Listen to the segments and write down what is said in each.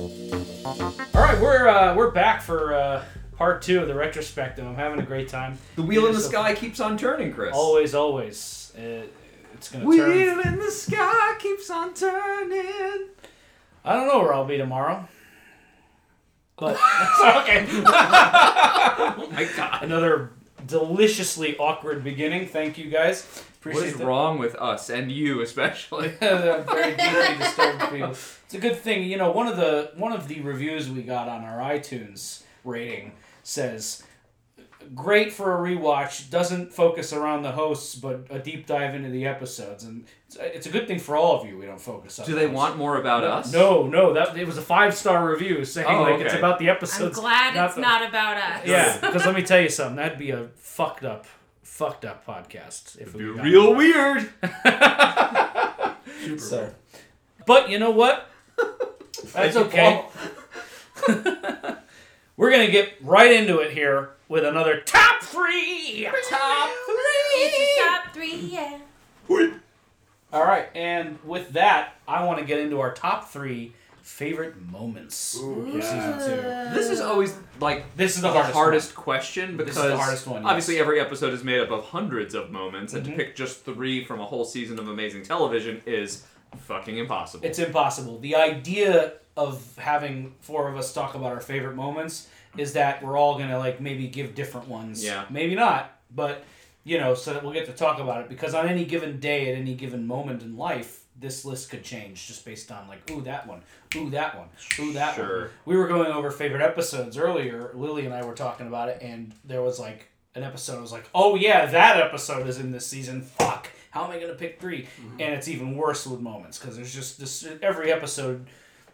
All right, we're uh, we're back for uh, part two of the retrospective. I'm having a great time. The wheel in the So- sky keeps on turning, Chris. Always, always. Uh, it's gonna Wheel turn. in the sky keeps on turning. I don't know where I'll be tomorrow. But okay. Oh my god. Another deliciously awkward beginning. Thank you guys. What Appreciate is that. wrong with us and you especially? Very deeply disturbed people. It's a good thing, you know. One of the one of the reviews we got on our iTunes rating says, "Great for a rewatch. Doesn't focus around the hosts, but a deep dive into the episodes." And it's, it's a good thing for all of you. We don't focus on. Do they those. want more about us? No, no. That it was a five star review saying Oh, like it's okay. about the I'm episodes. glad it's the- not about us. Yeah, because let me tell you something. That'd be a fucked up, fucked up podcast if we got Real into weird. that. So, but you know what? That's okay. We're gonna get right into it here with another top three. Top three. the top three, yeah. All right, and with that, I want to get into our top three favorite moments of season two. This is always like This is the, the hardest. hardest, one. question This because is the hardest one, yes. obviously every episode is made up of hundreds of moments, and Mhm. to pick just three from a whole season of amazing television is fucking impossible. It's impossible. The idea of having four of us talk about our favorite moments is that we're all gonna like maybe give different ones. Yeah. Maybe not, but you know, so that we'll get to talk about it because on any given day at any given moment in life, this list could change just based on like, ooh that one, ooh that one, ooh that one. We were going over favorite episodes earlier. Lily and I were talking about it, and there was like an episode. I was like, oh yeah, that episode is in this season. Fuck. How am I gonna pick 3 mm-hmm. And it's even worse with moments because there's just this every episode.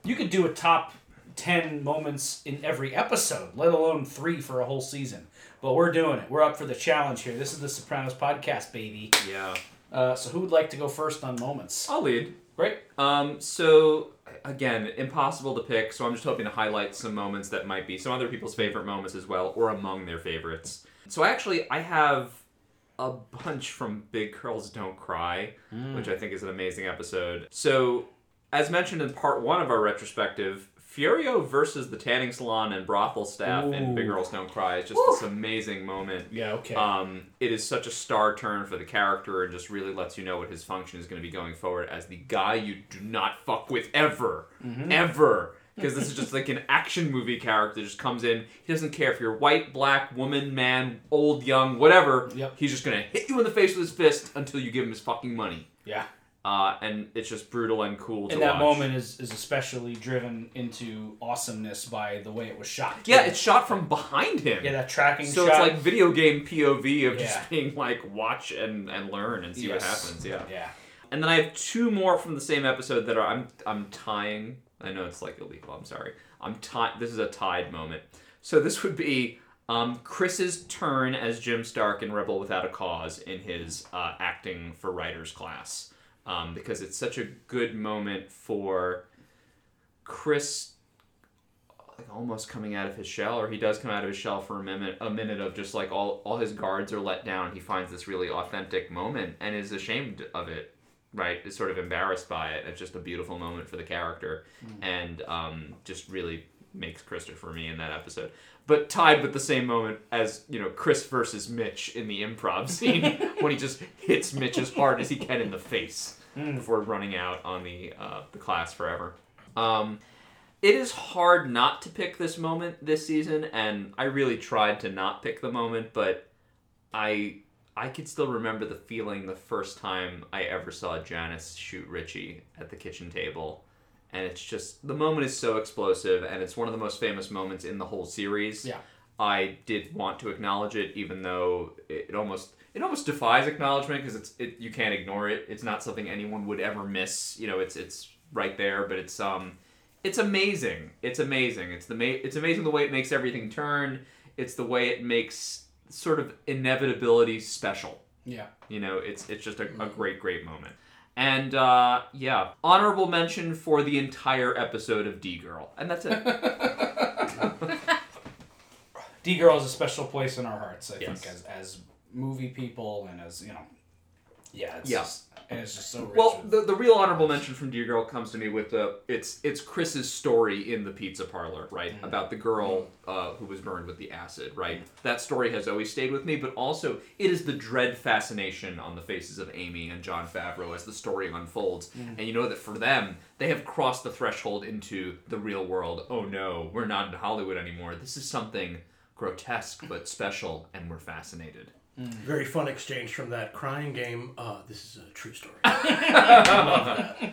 You could do a top ten moments in every episode, let alone three for a whole season. But we're doing it. We're up for the challenge here. This is the Sopranos podcast, baby. yeah. Uh, so who would like to go first on moments? I'll lead. Great. Um, so again, impossible to pick. So I'm just hoping to highlight some moments that might be some other people's favorite moments as well, or among their favorites. So actually, I have a bunch from Big Girls Don't Cry, which I think is an amazing episode. So, as mentioned in part one of our retrospective, Furio versus the tanning salon and brothel staff in Big Ooh. Girls Don't Cry is just this amazing moment. Yeah. Okay. Um, it is such a star turn for the character and just really lets you know what his function is going to be going forward as the guy you do not fuck with ever. Ever. Because this is just like an action movie character just comes in. He doesn't care if you're white, black, woman, man, old, young, whatever. Yep. He's just going to hit you in the face with his fist until you give him his fucking money. yeah. Uh, and it's just brutal and cool to And that watch. moment is, is especially driven into awesomeness by the way it was shot. Yeah, it's shot from behind him. yeah that tracking so shot. it's like video game POV of Yeah. just being like watch and, and learn and see what happens. Yeah. Yeah. And then I have two more from the same episode that are I'm I'm tying. I know it's like illegal. I'm sorry. I'm tie. This is a tied moment. So this would be um, Chris's turn as Jim Stark in Rebel Without a Cause in his uh, acting for writers class, um, because it's such a good moment for Chris. Like almost coming out of his shell, or he does come out of his shell for a minute. A minute of just like all all his guards are let down. He finds this really authentic moment and is ashamed of it right is sort of embarrassed by it it's just a beautiful moment for the character and um, just really makes christopher me in that episode but tied with the same moment as you know chris versus mitch in the improv scene when he just hits mitch as hard as he can in the face before running out on the uh, the class forever um, it is hard not to pick this moment this season and i really tried to not pick the moment but i I could still remember the feeling the first time I ever saw Janice shoot Richie at the kitchen table. And it's just, the moment is so explosive, and it's one of the most famous moments in the whole series. Yeah. I did want to acknowledge it, even though it, it almost it almost defies acknowledgement because it's it you can't ignore it. It's not something anyone would ever miss. You know, it's it's right there, but it's um it's amazing. It's amazing. It's the ma- it's amazing the way it makes everything turn. It's the way it makes sort of inevitability special. Yeah. You know, it's it's just a, a great, great moment. And uh, yeah, honorable mention for the entire episode of D Girl, and that's it. D Girl is a special place in our hearts, I Yes. think, as as movie people and as you know, Yeah. It's Yeah. Just, and it's just so. Rich Yeah. with- yeah. And it's just so rich. Well, the, the real honorable mention from D Girl comes to me with the it's it's Chris's story in the pizza parlor, right? About the girl uh, who was burned with the acid, right? That story has always stayed with me, but also it is the dread fascination on the faces of Amy and John Favreau as the story unfolds. And you know that for them, they have crossed the threshold into the real world. Oh no, we're not in Hollywood anymore. This is something grotesque but special, and we're fascinated. Very fun exchange from that crying game. Uh, this is a true story.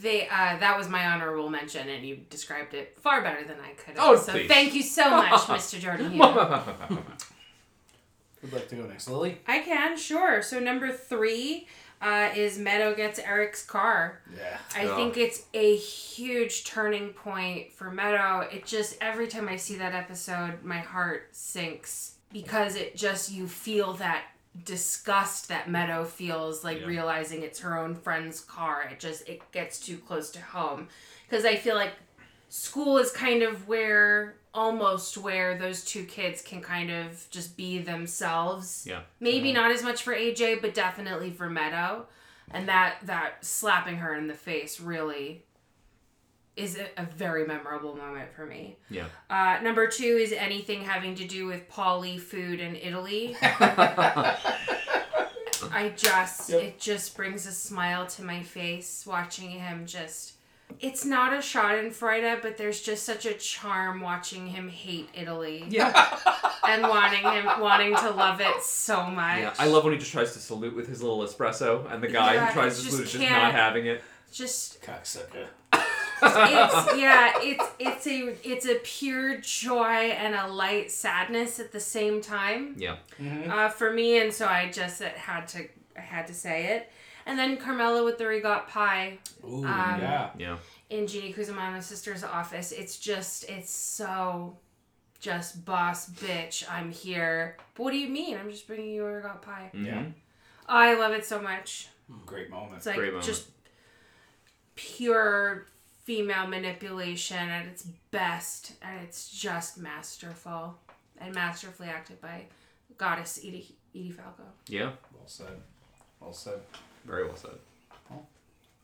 They uh, that was my honorable mention, and you described it far better than I could have. Oh, so please. thank you so much, Mr. Jordan. Hugh. Who'd like to go next, Lily? I can sure. So number three uh, is Meadow gets Eric's car. Yeah. I Yeah. think it's a huge turning point for Meadow. It just every time I see that episode, my heart sinks because it just you feel that disgust that Meadow feels like Yeah. realizing it's her own friend's car. It just it gets too close to home because I feel like school is kind of where almost where those two kids can kind of just be themselves. Yeah. Maybe uh-huh. not as much for AJ, but definitely for Meadow. And that that slapping her in the face really is a, a very memorable moment for me. Yeah. Uh, number two is anything having to do with Paulie food in Italy. I just Yep. it just brings a smile to my face watching him just it's not a shot in Schadenfreude, but there's just such a charm watching him hate Italy Yeah. and wanting him wanting to love it so much. Yeah, I love when he just tries to salute with his little espresso, and the guy Yeah, who tries to salute is just can't- not having it. just Cocksucker. It's yeah, it's it's a it's a pure joy and a light sadness at the same time. Yeah. uh, for me, and so I just uh, had to I had to say it. And then Carmela with the regot pie Ooh, Um, yeah. Yeah. in Jeannie Cusamano's sister's office. It's just it's so just boss bitch. I'm here. But what do you mean? I'm just bringing you a regot pie. Yeah. Mhm. I love it so much. Great moment. It's like Great moment. just pure female manipulation at its best, and it's just masterful and masterfully acted by goddess Edie Edie Falco. Yeah. Well said. Well said. Very well said.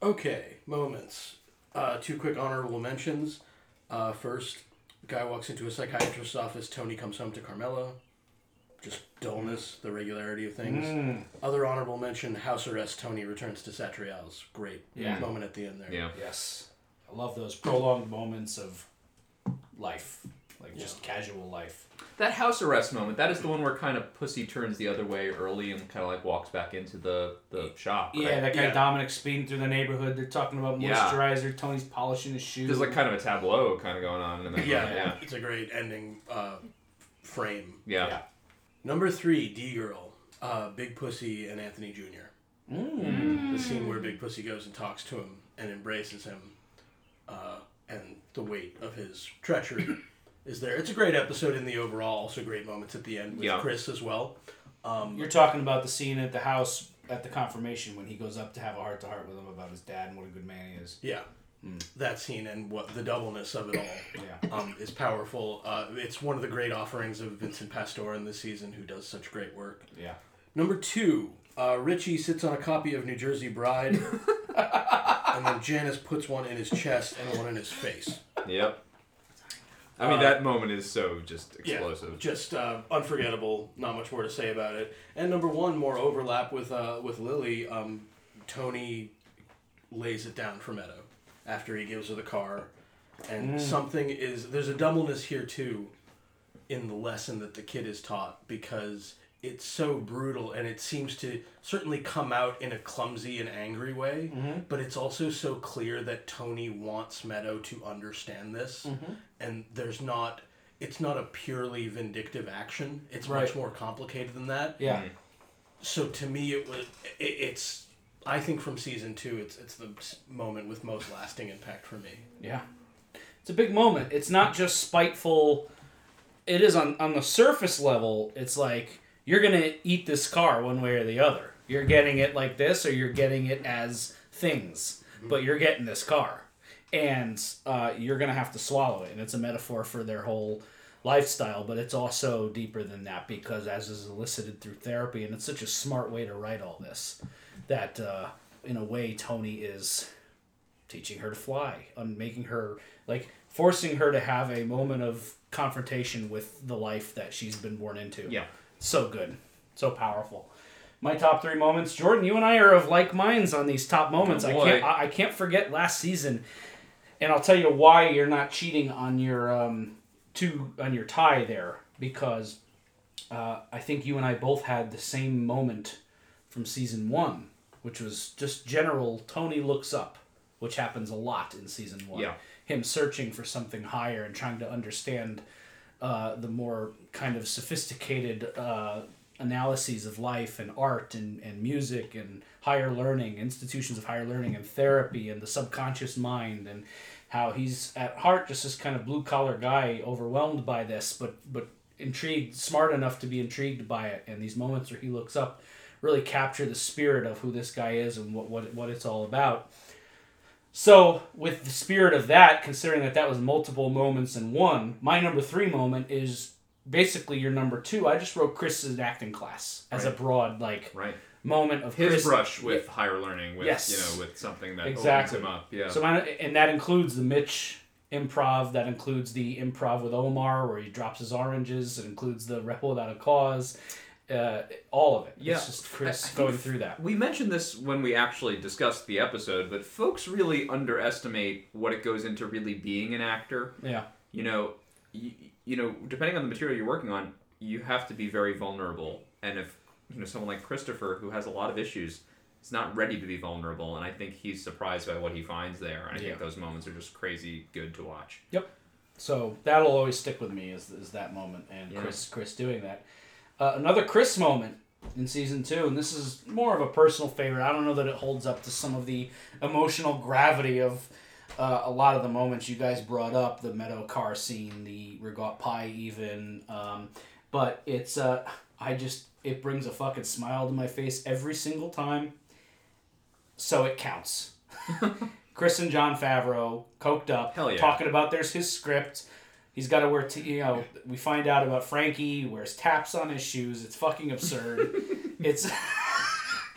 Okay, moments. Uh, two quick honorable mentions. Uh, first, guy walks into a psychiatrist's office. Tony comes home to Carmela. Just dullness, the regularity of things. Mm. Other honorable mention: house arrest. Tony returns to Satriale's. Great Yeah. moment at the end there. Yeah. Yes. I love those prolonged moments of life. Like just casual life. That house arrest moment, that is the one where kind of Pussy turns the other way early and kind of like walks back into the, the shop. Right? Yeah, that guy Yeah. Dominic speeding through the neighborhood. They're talking about Yeah. moisturizer. Tony's polishing his shoes. There's like kind of a tableau kind of going on in that Yeah. Yeah. it's a great ending uh, frame. Yeah. Yeah. Number three, D Girl, uh, Big Pussy and Anthony Jr. Mm. The scene where Big Pussy goes and talks to him and embraces him, uh, and the weight of his treachery is there. It's a great episode in the overall. Also, great moments at the end with Yeah. Chris as well. Um, You're talking about the scene at the house at the confirmation when he goes up to have a heart to heart with him about his dad and what a good man he is. yeah, that scene and what the doubleness of it all. Yeah. um, is powerful. Uh, it's one of the great offerings of Vincent Pastore in this season, who does such great work. Yeah. Number two, uh, Richie sits on a copy of New Jersey Bride, and then Janice puts one in his chest and one in his face. Yep. I mean, Uh, that moment is so just explosive. Yeah, explosive. just uh, unforgettable. Not much more to say about it. And number one, more overlap with uh, with Lily. Um, Tony lays it down for Meadow after he gives her the car, and something is there's a doubleness here too, in the lesson that the kid is taught because it's so brutal and it seems to certainly come out in a clumsy and angry way, mm-hmm. but it's also so clear that Tony wants Meadow to understand this, mm-hmm. and there's not. It's not a purely vindictive action. It's much more complicated than that Yeah. Mm-hmm. so to me it was it, it's i think from season two it's it's the moment with most lasting impact for me Yeah. It's a big moment. It's not just spiteful. It is on on the surface level. It's like you're gonna eat this car one way or the other. You're getting it like this, or you're getting it as things. But you're getting this car, and uh, you're gonna have to swallow it. And it's a metaphor for their whole lifestyle. But it's also deeper than that because, as is elicited through therapy, and it's such a smart way to write all this. that uh, in a way Tony is teaching her to fly and making her like forcing her to have a moment of confrontation with the life that she's been born into. Yeah. So good. So powerful. My top three moments, Jordan. You and I are of like minds on these top moments. Oh, I can't. I, I can't forget last season, and I'll tell you why you're not cheating on your um, two on your tie there because uh, I think you and I both had the same moment from season one, which was just general Tony looks up, which happens a lot in season one. Yeah. Him searching for something higher and trying to understand uh, the more kind of sophisticated uh, analyses of life and art and, and music and higher learning, institutions of higher learning and therapy and the subconscious mind and how he's at heart just this kind of blue collar guy overwhelmed by this, but but intrigued, smart enough to be intrigued by it. And these moments where he looks up really capture the spirit of who this guy is and what what, what it's all about. So, with the spirit of that, considering that that was multiple moments in one, my number three moment is basically your number two. I just wrote Chris's acting class as a broad like Right. moment of His Chris. brush with higher learning, with Yes. you know, with something that Exactly. opens him up. Yeah. So, my, and that includes the Mitch improv. That includes the improv with Omar, where he drops his oranges. It includes the rebel without a cause. Uh, all of it. Yeah. It's just Chris going through that. We mentioned this when we actually discussed the episode, but folks really underestimate what it goes into really being an actor. Yeah. You know, you, you know, depending on the material you're working on, you have to be very vulnerable. And if you know someone like Christopher, who has a lot of issues, is not ready to be vulnerable, and I think he's surprised by what he finds there. And I Yeah. think those moments are just crazy good to watch. Yep. So that'll always stick with me is, is that moment and Yeah. Chris Chris doing that. Uh, another Chris moment in season two, and this is more of a personal favorite. I don't know that it holds up to some of the emotional gravity of uh, a lot of the moments you guys brought up, the meadow car scene, the regot pie, even. Um, but it's uh, I just it brings a fucking smile to my face every single time. So it counts. Chris and John Favreau, coked up, yeah. talking about there's his script. He's got to wear, t- you know, we find out about Frankie, he wears taps on his shoes. It's fucking absurd. it's.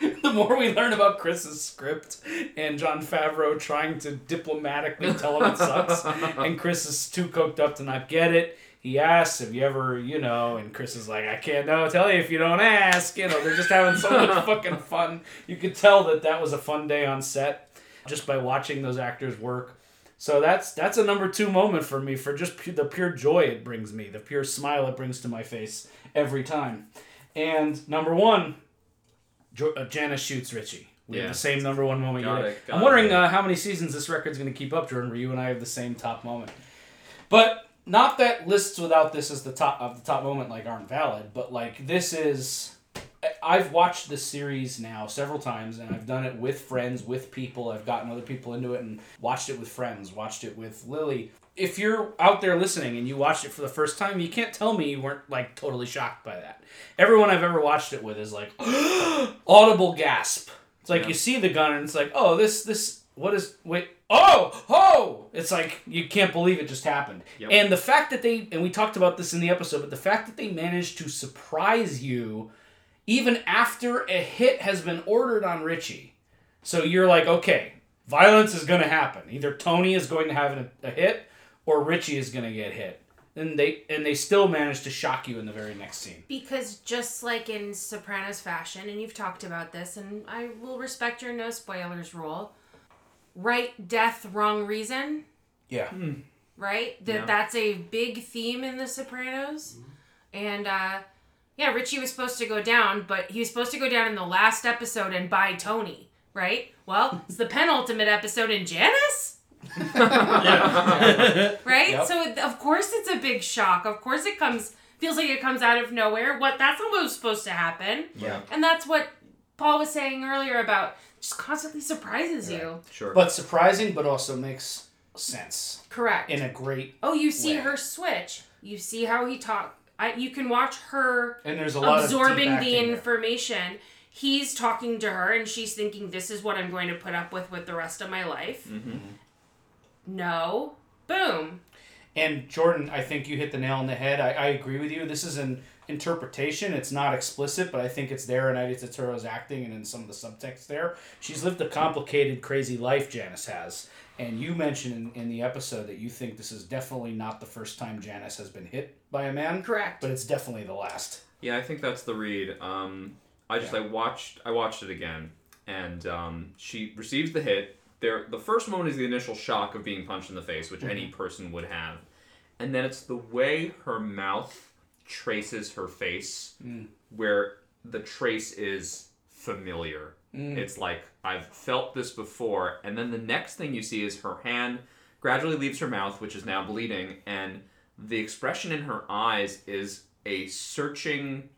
the more we learn about Chris's script and John Favreau trying to diplomatically tell him it sucks, and Chris is too coked up to not get it. He asks, "Have you ever, you know?" And Chris is like, "I can't no tell you if you don't ask." You know, they're just having so much fucking fun. You could tell that that was a fun day on set just by watching those actors work. So that's that's a number two moment for me for just pu- the pure joy it brings me, the pure smile it brings to my face every time. And number one, jo- uh, Janice shoots Richie. We Yeah. have the same number one moment. Got it, got I'm wondering uh, how many seasons this record's going to keep up, Jordan, where you and I have the same top moment. But not that lists without this as the top of the top moment like aren't valid, but like this is. I've watched this series now several times, and I've done it with friends, with people. I've gotten other people into it and watched it with friends, watched it with Lily. If you're out there listening and you watched it for the first time, you can't tell me you weren't like totally shocked by that. Everyone I've ever watched it with is like audible gasp. It's like Yeah. you see the gun and it's like, oh, this this what is wait oh oh it's like you can't believe it just happened. Yep. And the fact that they and we talked about this in the episode, but the fact that they managed to surprise you even after a hit has been ordered on Richie. So you're like, okay, violence is going to happen. Either Tony is going to have a, a hit or Richie is going to get hit. And they and they still manage to shock you in the very next scene. Because just like in Sopranos fashion, and you've talked about this, and I will respect your no spoilers rule. Right death, wrong reason. Yeah. Right. That Yeah. that's a big theme in The Sopranos, and uh, yeah, Richie was supposed to go down, but he was supposed to go down in the last episode and by Tony. Right. Well, it's the penultimate episode in Janice. right? Yep. So it, of course it's a big shock. Of course it comes feels like it comes out of nowhere. What that's not what was supposed to happen. Yeah. And that's what Paul was saying earlier about just constantly surprises you. Sure. But surprising, but also makes sense Correct. in a great. oh, you see way. her switch. You see how he talk. I, you can watch her And there's a lot absorbing the acting there. information. He's talking to her, and she's thinking, "This is what I'm going to put up with with the rest of my life." Mhm. No, boom. And Jordan, I think you hit the nail on the head. I, I agree with you. This is an interpretation. It's not explicit, but I think it's there in Aida Turturro's acting and in some of the subtext there. She's lived a complicated, crazy life, Janice has. And you mentioned in, in the episode that you think this is definitely not the first time Janice has been hit by a man, Correct. but it's definitely the last. Yeah, I think that's the read. Um, I just I watched I watched it again, and um, she receives the hit. There, the first moment is the initial shock of being punched in the face, which any person would have, and then it's the way her mouth traces her face, where the trace is familiar. Mm. It's like I've felt this before, and then the next thing you see is her hand gradually leaves her mouth, which is now bleeding, and the expression in her eyes is a searching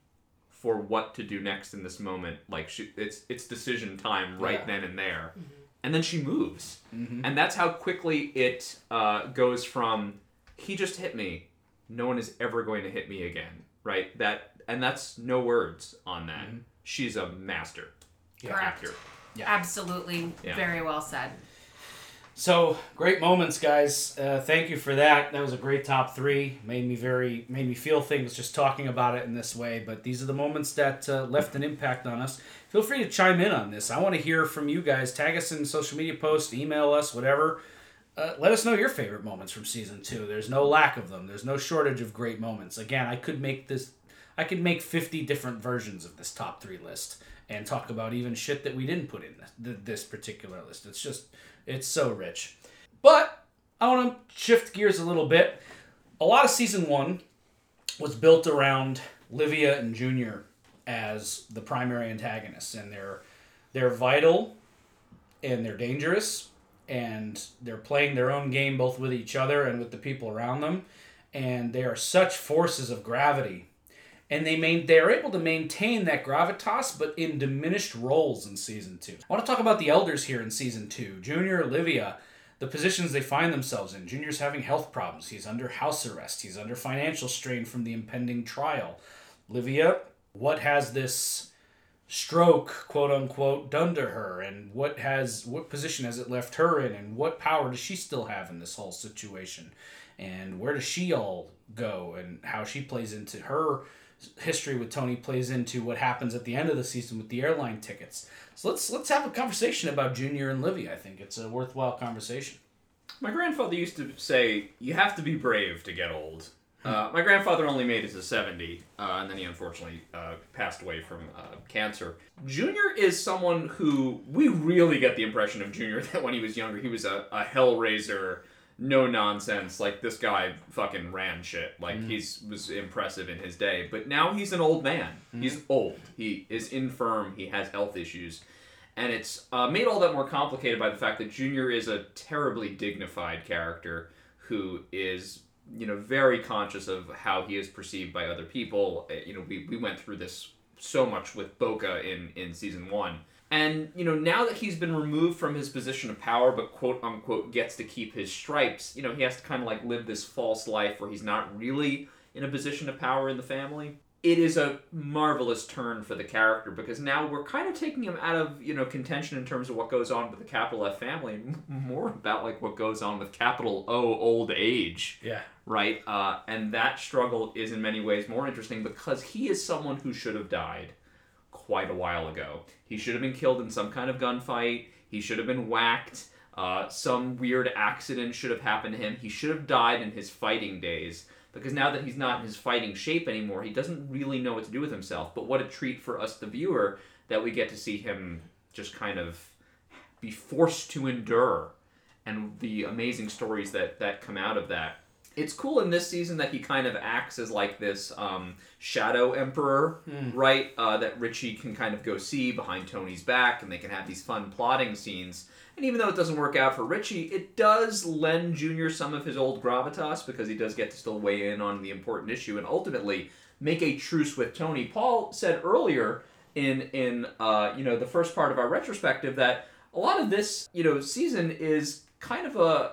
for what to do next in this moment. Like she, it's it's decision time right Yeah. then and there, mm-hmm. and then she moves, mm-hmm. and that's how quickly it uh, goes from he just hit me, no one is ever going to hit me again, right? That and that's no words on that. Mm-hmm. She's a master Correct. actor. Yeah. Absolutely. Yeah. Very well said. So great moments, guys. Uh, thank you for that. That was a great top three. Made me very made me feel things just talking about it in this way. But these are the moments that uh, left an impact on us. Feel free to chime in on this. I want to hear from you guys. Tag us in social media posts, email us, whatever. Uh, let us know your favorite moments from season two. There's no lack of them. There's no shortage of great moments. Again, I could make this. I could make 50 different versions of this top three list and talk about even shit that we didn't put in this, particular list. It's just, it's so rich. But I want to shift gears a little bit. A lot of season one was built around Livia and Junior as the primary antagonists, and they're they're vital and they're dangerous and they're playing their own game both with each other and with the people around them and they are such forces of gravity and they main they're able to maintain that gravitas but in diminished roles in season two. I want to talk about the elders here in season two. Junior olivia the positions they find themselves in. Junior's having health problems. He's under house arrest. He's under financial strain from the impending trial. Olivia what has this stroke quote unquote done to her? And what has what position has it left her in? And what power does she still have in this whole situation? And where does she all go? And how she plays into her history with Tony plays into what happens at the end of the season with the airline tickets. So let's let's have a conversation about Junior and Livy. I think it's a worthwhile conversation. My grandfather used to say, "You have to be brave to get old." Uh, my grandfather only made it to seventy, uh, and then he unfortunately uh, passed away from uh, cancer. Junior is someone who we really get the impression of Junior that when he was younger, he was a, a hellraiser, no nonsense. Like this guy fucking ran shit. Like he's was impressive in his day, but now he's an old man. He's old. He is infirm. He has health issues. And it's uh, made all that more complicated by the fact that Junior is a terribly dignified character who is, you know, very conscious of how he is perceived by other people. Uh, You know, we, we went through this so much with Boca in, in season one. And, you know, now that he's been removed from his position of power, but quote unquote gets to keep his stripes, you know, he has to kind of like live this false life where he's not really in a position of power in the family it is a marvelous turn for the character because now we're kind of taking him out of you know contention in terms of what goes on with the capital F family, and more about like what goes on with capital O old age, Yeah. right? Uh, and that struggle is in many ways more interesting because he is someone who should have died quite a while ago. He should have been killed in some kind of gunfight. He should have been whacked. Uh, some weird accident should have happened to him. He should have died in his fighting days because now that he's not in his fighting shape anymore, he doesn't really know what to do with himself. But what a treat for us, the viewer, that we get to see him just kind of be forced to endure and the amazing stories that, that come out of that. It's cool in this season that he kind of acts as like this um, shadow emperor, right? Uh, that Richie can kind of go see behind Tony's back, and they can have these fun plotting scenes. And even though it doesn't work out for Richie, it does lend Junior some of his old gravitas because he does get to still weigh in on the important issue and ultimately make a truce with Tony. Paul said earlier in in uh, you know the first part of our retrospective that a lot of this you know season is kind of a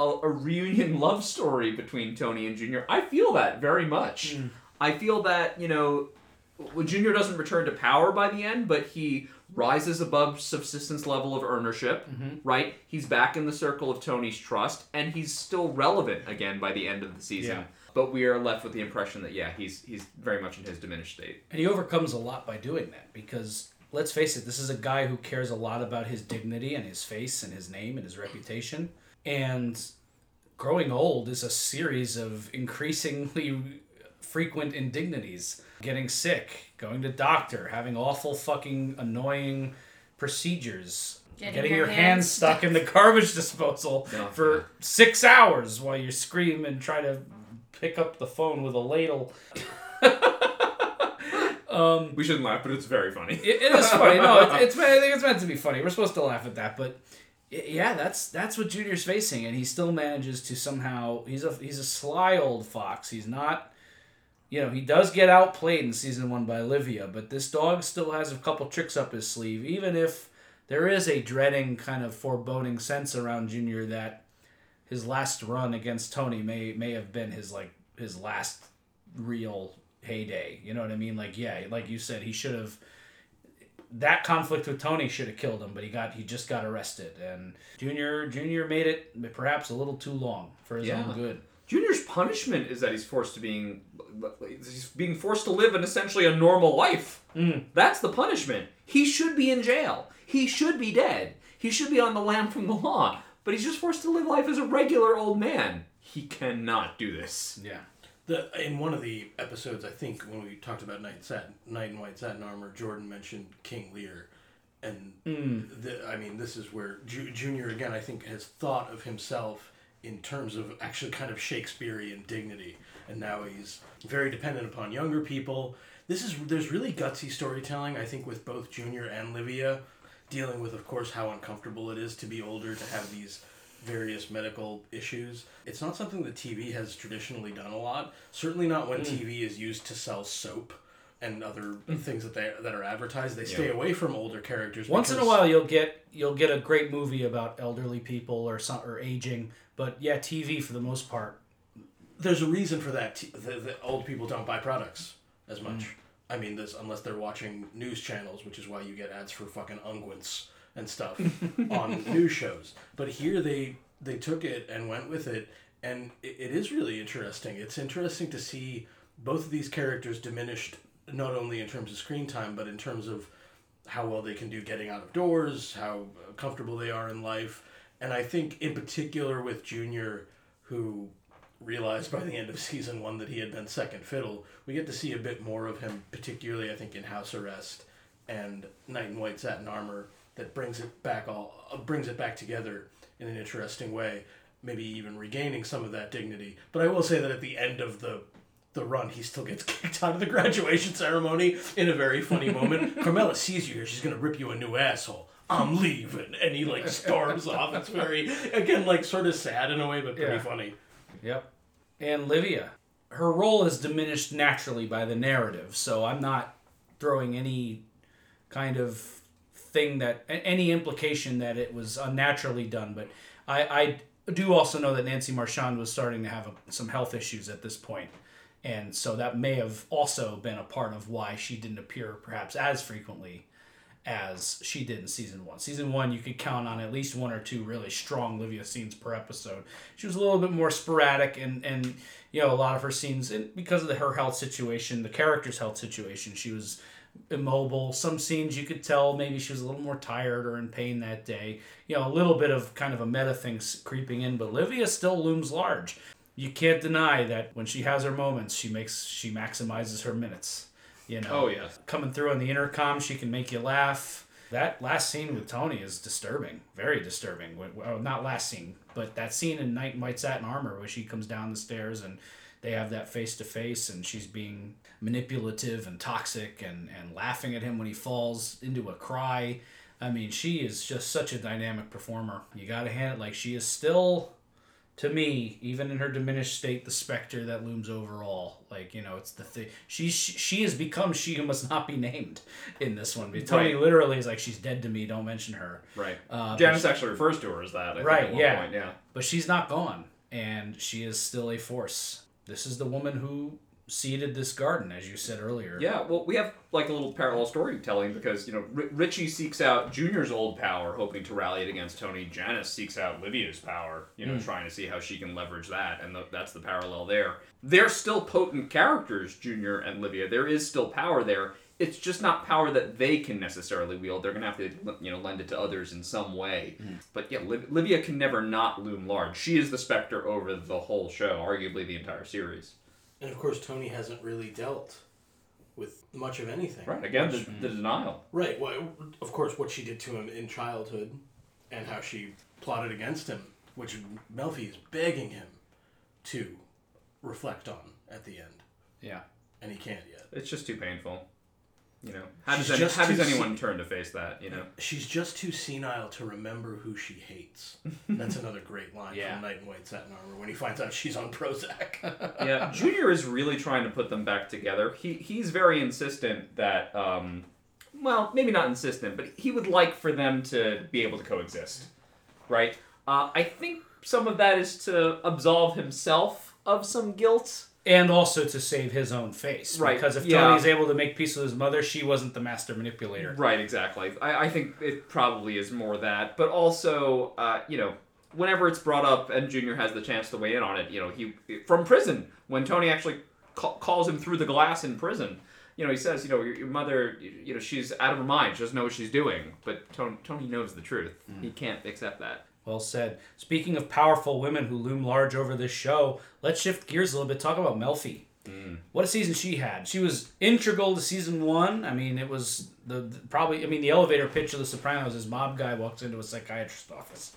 a, a reunion love story between Tony and Junior. I feel that very much. Mm. I feel that you know well, Junior doesn't return to power by the end, but he rises above subsistence level of ownership, mm-hmm. right? He's back in the circle of Tony's trust, and he's still relevant again by the end of the season. but we are left with the impression that yeah, he's he's very much in his diminished state. And he overcomes a lot by doing that because let's face it, this is a guy who cares a lot about his dignity and his face and his name and his reputation. And growing old is a series of increasingly frequent indignities. Getting sick, going to doctor, having awful fucking annoying procedures. Getting, your, hands stuck in the garbage disposal Oh, for yeah. six hours while you scream and try to pick up the phone with a ladle. um, We shouldn't laugh, but it's very funny. it, it is funny. No, it's, it's meant- I think it's meant to be funny. We're supposed to laugh at that, but y- yeah, that's that's what Junior's facing, and he still manages to somehow. He's a he's a sly old fox. He's not. You know, he does get outplayed in season one by Olivia, but this dog still has a couple tricks up his sleeve. Even if there is a dreading kind of foreboding sense around Junior that his last run against Tony may may have been his like his last real heyday. You know what I mean? Like yeah, like you said, he should have that conflict with Tony should have killed him, but he got he just got arrested, and Junior Junior made it perhaps a little too long for his Yeah. own good. Junior's punishment is that he's forced to being he's being forced to live an essentially a normal life. Mm. That's the punishment. He should be in jail. He should be dead. He should be on the lam from the law. But he's just forced to live life as a regular old man. He cannot do this. Yeah. The, in one of the episodes, I think when we talked about Knight, Satin, Knight in White Satin Armor, Jordan mentioned King Lear, and Mm. the, I mean this is where Ju- Junior again I think has thought of himself in terms of actually kind of Shakespearean dignity, and now he's very dependent upon younger people. This is there's really gutsy storytelling I think with both Junior and Livia, dealing with of course how uncomfortable it is to be older to have these various medical issues. It's not something that TV has traditionally done a lot. Certainly not when mm. TV is used to sell soap and other mm. things that they that are advertised. They stay Yeah. away from older characters. Once in a while, you'll get you'll get a great movie about elderly people or some or aging, but yeah, TV for the most part. there's a reason for that. T- the, the old people don't buy products as mm. much. I mean, this unless they're watching news channels, which is why you get ads for fucking unguents and stuff on news shows. But here they they took it and went with it, and it, it is really interesting. It's interesting to see both of these characters diminished, not only in terms of screen time, but in terms of how well they can do getting out of doors, how comfortable they are in life. And I think, in particular, with Junior, who realized by the end of season one that he had been second fiddle, we get to see a bit more of him, particularly, I think, in House Arrest and Knight in White Satin Armor, that brings it back all uh, brings it back together in an interesting way, maybe even regaining some of that dignity. But I will say that at the end of the the run, he still gets kicked out of the graduation ceremony in a very funny moment. Carmela sees you here; she's gonna rip you a new asshole. I'm leaving, and he like storms off. It's very again like sort of sad in a way, but pretty Yeah. funny. Yep. And Livia, her role is diminished naturally by the narrative, so I'm not throwing any kind of thing that any implication that it was unnaturally done. But I, I do also know that Nancy Marchand was starting to have a, some health issues at this point, and so that may have also been a part of why she didn't appear perhaps as frequently as she did in season one. Season one, you could count on at least one or two really strong Livia scenes per episode. She was a little bit more sporadic, and and you know a lot of her scenes, and because of the, her health situation, the character's health situation, she was immobile. Some scenes you could tell maybe she was a little more tired or in pain that day. You know, a little bit of kind of a meta thing creeping in, but Livia still looms large. You can't deny that when she has her moments, she makes she maximizes her minutes. You know, Oh yeah. coming through on the intercom, she can make you laugh. That last scene with Tony is disturbing, very disturbing. Well, not last scene, but that scene in Knight in White Satin Armor where she comes down the stairs and they have that face to face and she's being manipulative and toxic and, and laughing at him when he falls into a cry. I mean, she is just such a dynamic performer. You got to hand it like she is still to me, even in her diminished state, the specter that looms over all. Like you know, it's the thing. She she, she has become she who must not be named in this one. Because Tony literally is like she's dead to me. Don't mention her. Right. Uh, Janice actually refers to her as that. I think, Right, At one yeah. Point. Yeah. But she's not gone, and she is still a force. This is the woman who seeded this garden, as you said earlier. Yeah, well, we have like a little parallel storytelling because you know R- Richie seeks out Junior's old power, hoping to rally it against Tony. Janice seeks out Livia's power, you know, hmm. trying to see how she can leverage that, and the, that's the parallel there. They're still potent characters, Junior and Livia. There is still power there. It's just not power that they can necessarily wield. They're gonna have to, you know, lend it to others in some way. Hmm. But yeah, Liv- Livia can never not loom large. She is the specter over the whole show, arguably the entire series. And of course, Tony hasn't really dealt with much of anything. Right. Again, the, the denial. Right. Well, of course, what she did to him in childhood, and how she plotted against him, which Melfi is begging him to reflect on at the end, Yeah. and he can't yet. It's just too painful. You know, how does any, just how does too anyone turn to face that? You know, She's just too senile to remember who she hates. That's another great line Yeah. from Knight in White Satin Armor when he finds out she's on Prozac. yeah. Junior is really trying to put them back together. He he's very insistent that, um, well, maybe not insistent, but he would like for them to be able to coexist, right? Uh, I think some of that is to absolve himself of some guilt. And also to save his own face. Right, Because if yeah. Tony's able to make peace with his mother, she wasn't the master manipulator. Right, exactly. I, I think it probably is more that, but also, uh, you know, whenever it's brought up and Junior has the chance to weigh in on it, you know, he from prison when Tony actually ca- calls him through the glass in prison. You know, he says, you know, your, your mother, you you know, she's out of her mind. She doesn't know what she's doing. But Tony, Tony knows the truth. He can't accept that. Well said. Speaking of powerful women who loom large over this show, let's shift gears a little bit. Talk about Melfi. What a season she had. She was integral to season one. I mean, it was the, the- probably. I mean, the elevator pitch of The Sopranos is mob guy walks into a psychiatrist's office.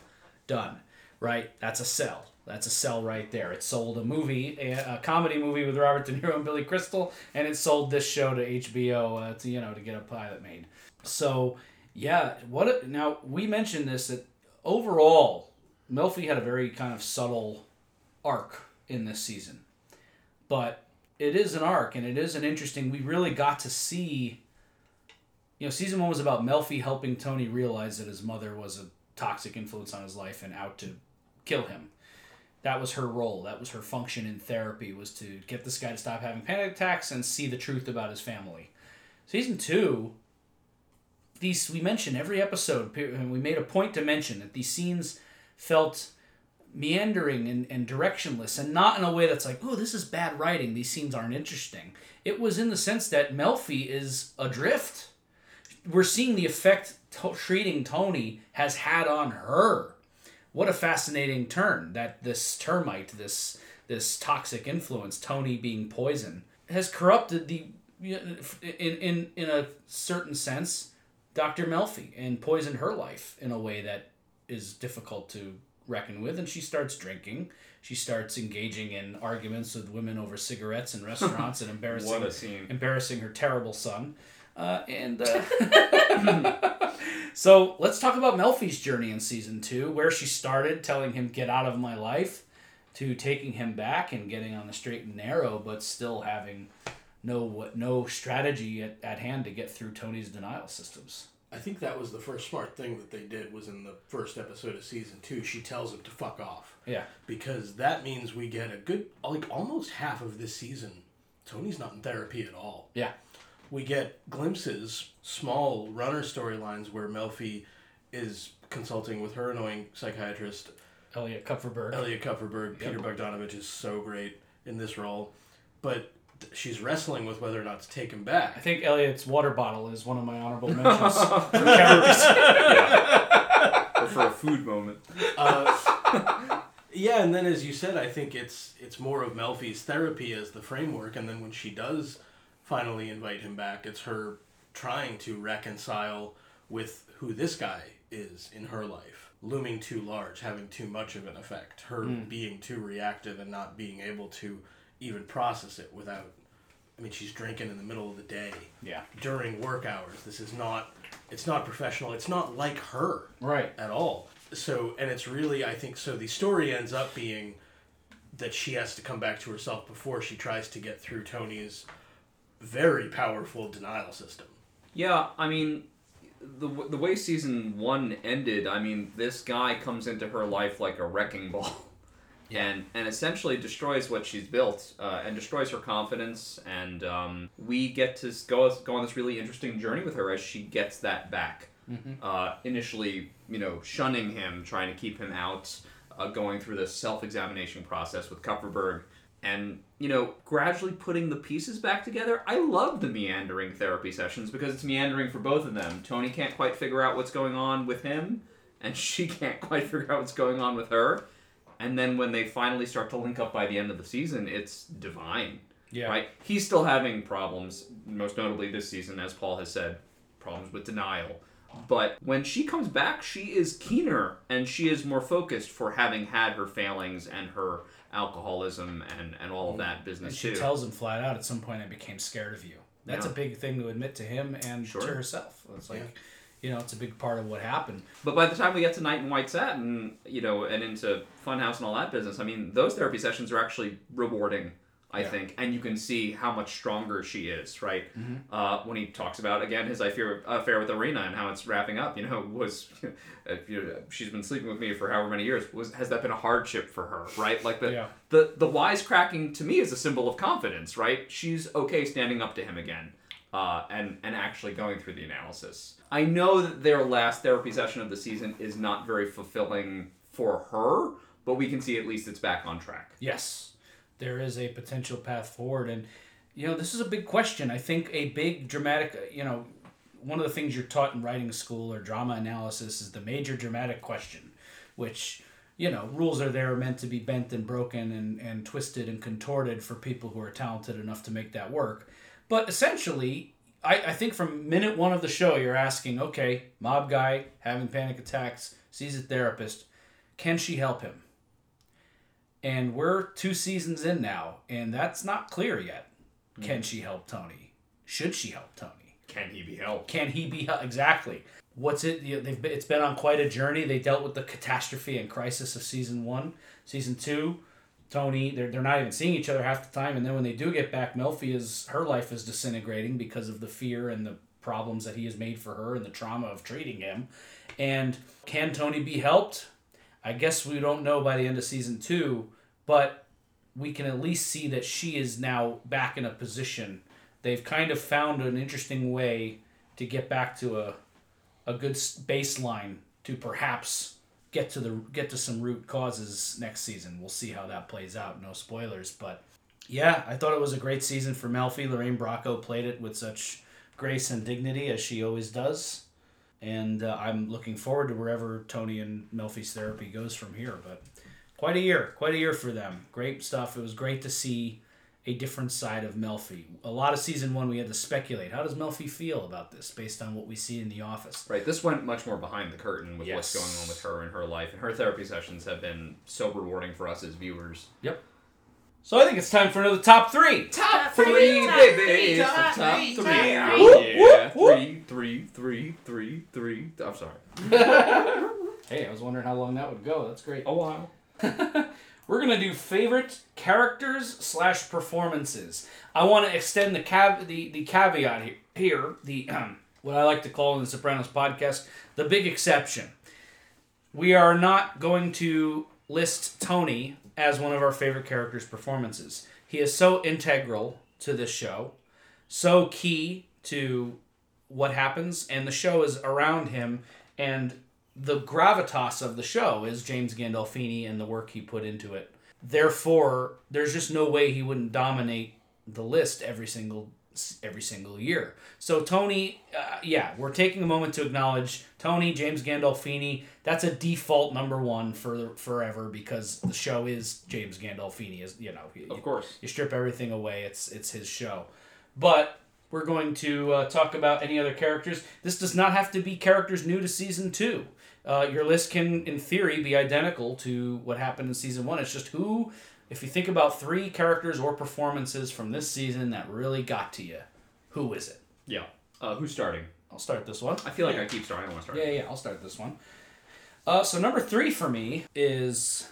Done. Right. That's a sell. That's a sell right there. It sold a movie, a, a comedy movie with Robert De Niro and Billy Crystal, and it sold this show to HBO uh, to you know to get a pilot made. So yeah, what a, now we mentioned this that overall, Melfi had a very kind of subtle arc in this season, but it is an arc and it is an interesting. We really got to see. You know, season one was about Melfi helping Tony realize that his mother was a toxic influence on his life and out to kill him. That was her role. That was her function in therapy was to get this guy to stop having panic attacks and see the truth about his family. Season two, these we mention every episode, and we made a point to mention that these scenes felt meandering and, and directionless, and not in a way that's like, oh, this is bad writing. These scenes aren't interesting. It was in the sense that Melfi is adrift. We're seeing the effect to- treating Tony has had on her. What a fascinating turn that this termite, this this toxic influence, Tony being poison, has corrupted the in in in a certain sense Dr. Melfi and poisoned her life in a way that is difficult to reckon with. And she starts drinking. She starts engaging in arguments with women over cigarettes in restaurants and embarrassing What a scene. embarrassing her terrible son. Uh, and uh, so let's talk about Melfi's journey in season two, where she started telling him, "Get out of my life," to taking him back and getting on the straight and narrow, but still having no no strategy at, at hand to get through Tony's denial systems. I think that was the first smart thing that they did was in the first episode of season two. She tells him to fuck off Yeah, because that means we get a good like almost half of this season. Tony's not in therapy at all. yeah, We get glimpses, small runner storylines where Melfi is consulting with her annoying psychiatrist Elliot Kupferberg. Elliot Kupferberg. Peter Bogdanovich is so great in this role, but she's wrestling with whether or not to take him back. I think Elliot's water bottle is one of my honorable mentions for calories. or for a food moment. Uh, yeah, and then as you said, I think it's it's more of Melfi's therapy as the framework, and then when she does finally invite him back, it's her trying to reconcile with who this guy is in her life, looming too large, having too much of an effect, her being too reactive and not being able to even process it without. I mean, she's drinking in the middle of the day Yeah, during work hours. This is not. It's not professional. It's not like her right. at all. So, and it's really, I think, so the story ends up being that she has to come back to herself before she tries to get through Tony's very powerful denial system. Yeah, I mean, the the way season one ended, I mean, this guy comes into her life like a wrecking ball. and and essentially destroys what she's built uh, and destroys her confidence. And um, we get to go go on this really interesting journey with her as she gets that back. Uh, initially, you know, shunning him, trying to keep him out, uh, going through this self-examination process with Kupferberg, and you know, gradually putting the pieces back together. I love the meandering therapy sessions because it's meandering for both of them. Tony can't quite figure out what's going on with him, and she can't quite figure out what's going on with her. And then when they finally start to link up by the end of the season, it's divine. Yeah. Right? He's still having problems, most notably this season, as Paul has said, problems with denial. But when she comes back, she is keener and she is more focused for having had her failings and her alcoholism and, and all of that business. And business she too. tells him flat out, at some point, I became scared of you. That's Yeah. a big thing to admit to him and Sure. to herself. It's like, you know, it's a big part of what happened. But by the time we get to Knight in White Satin, you know, and into Funhouse and all that business, I mean, those therapy sessions are actually rewarding, I Yeah. think, and you can see how much stronger she is, right? Mm-hmm. Uh, when he talks about again his affair, affair with Irina and how it's wrapping up, you know, was if you, she's been sleeping with me for however many years. Was has that been a hardship for her, right? Like the Yeah. the the wisecracking to me is a symbol of confidence, right? She's okay standing up to him again. Uh, and and actually going through the analysis. I know that their last therapy session of the season is not very fulfilling for her, but we can see at least it's back on track. Yes, there is a potential path forward, and you know this is a big question. I think a big dramatic, you know, one of the things you're taught in writing school or drama analysis is the major dramatic question, which you know rules are there meant to be bent and broken and, and twisted and contorted for people who are talented enough to make that work. But essentially, I, I think from minute one of the show, you're asking, okay, mob guy having panic attacks, sees a therapist, can she help him? And we're two seasons in now, and that's not clear yet. Can hmm. she help Tony? Should she help Tony? Can he be helped? Can he be hel- exactly? What's it? You know, they've been, it's been on quite a journey. They dealt with the catastrophe and crisis of season one, season two. Tony, they're, they're not even seeing each other half the time, and then when they do get back, Melfi is her life is disintegrating because of the fear and the problems that he has made for her and the trauma of treating him. And can Tony be helped? I guess we don't know by the end of season two, but we can at least see that she is now back in a position. They've kind of found an interesting way to get back to a a good baseline to perhaps get to the get to some root causes next season. We'll see how that plays out. No spoilers, but yeah, I thought it was a great season for Melfi. Lorraine Bracco played it with such grace and dignity as she always does. And uh, I'm looking forward to wherever Tony and Melfi's therapy goes from here. But quite a year, quite a year for them. Great stuff. It was great to see a different side of Melfi. A lot of season one, we had to speculate. How does Melfi feel about this based on what we see in The Office? Right. This went much more behind the curtain with what's going on with her and her life, and her therapy sessions have been so rewarding for us as viewers. Yep. So I think it's time for another top three. Top three, three, baby. It's the top top three, three. top three. Yeah. Whoop, whoop. Three, three, three, three, three. I'm sorry. Hey, I was wondering how long that would go. That's great. A while. We're gonna do favorite characters slash performances. I want to extend the cav the, the caveat here. Here, the um, what I like to call in the Sopranos podcast the big exception. We are not going to list Tony as one of our favorite characters' performances. He is so integral to this show, so key to what happens, and the show is around him, and the gravitas of the show is James Gandolfini and the work he put into it. Therefore, there's just no way he wouldn't dominate the list every single every single year. So Tony, uh, yeah, we're taking a moment to acknowledge Tony James Gandolfini. That's a default number one for forever because the show is James Gandolfini. Is you know you- Of course. you strip everything away it's it's his show but we're going to uh, talk about any other characters this does not have to be characters new to season two uh, your list can in theory be identical to what happened in season one it's just who if you think about three characters or performances from this season that really got to you who is it Yeah. Uh, who's starting? i'll start this one I feel like I keep starting. I want to start. yeah, yeah, I'll start this one. Uh, so number three for me is,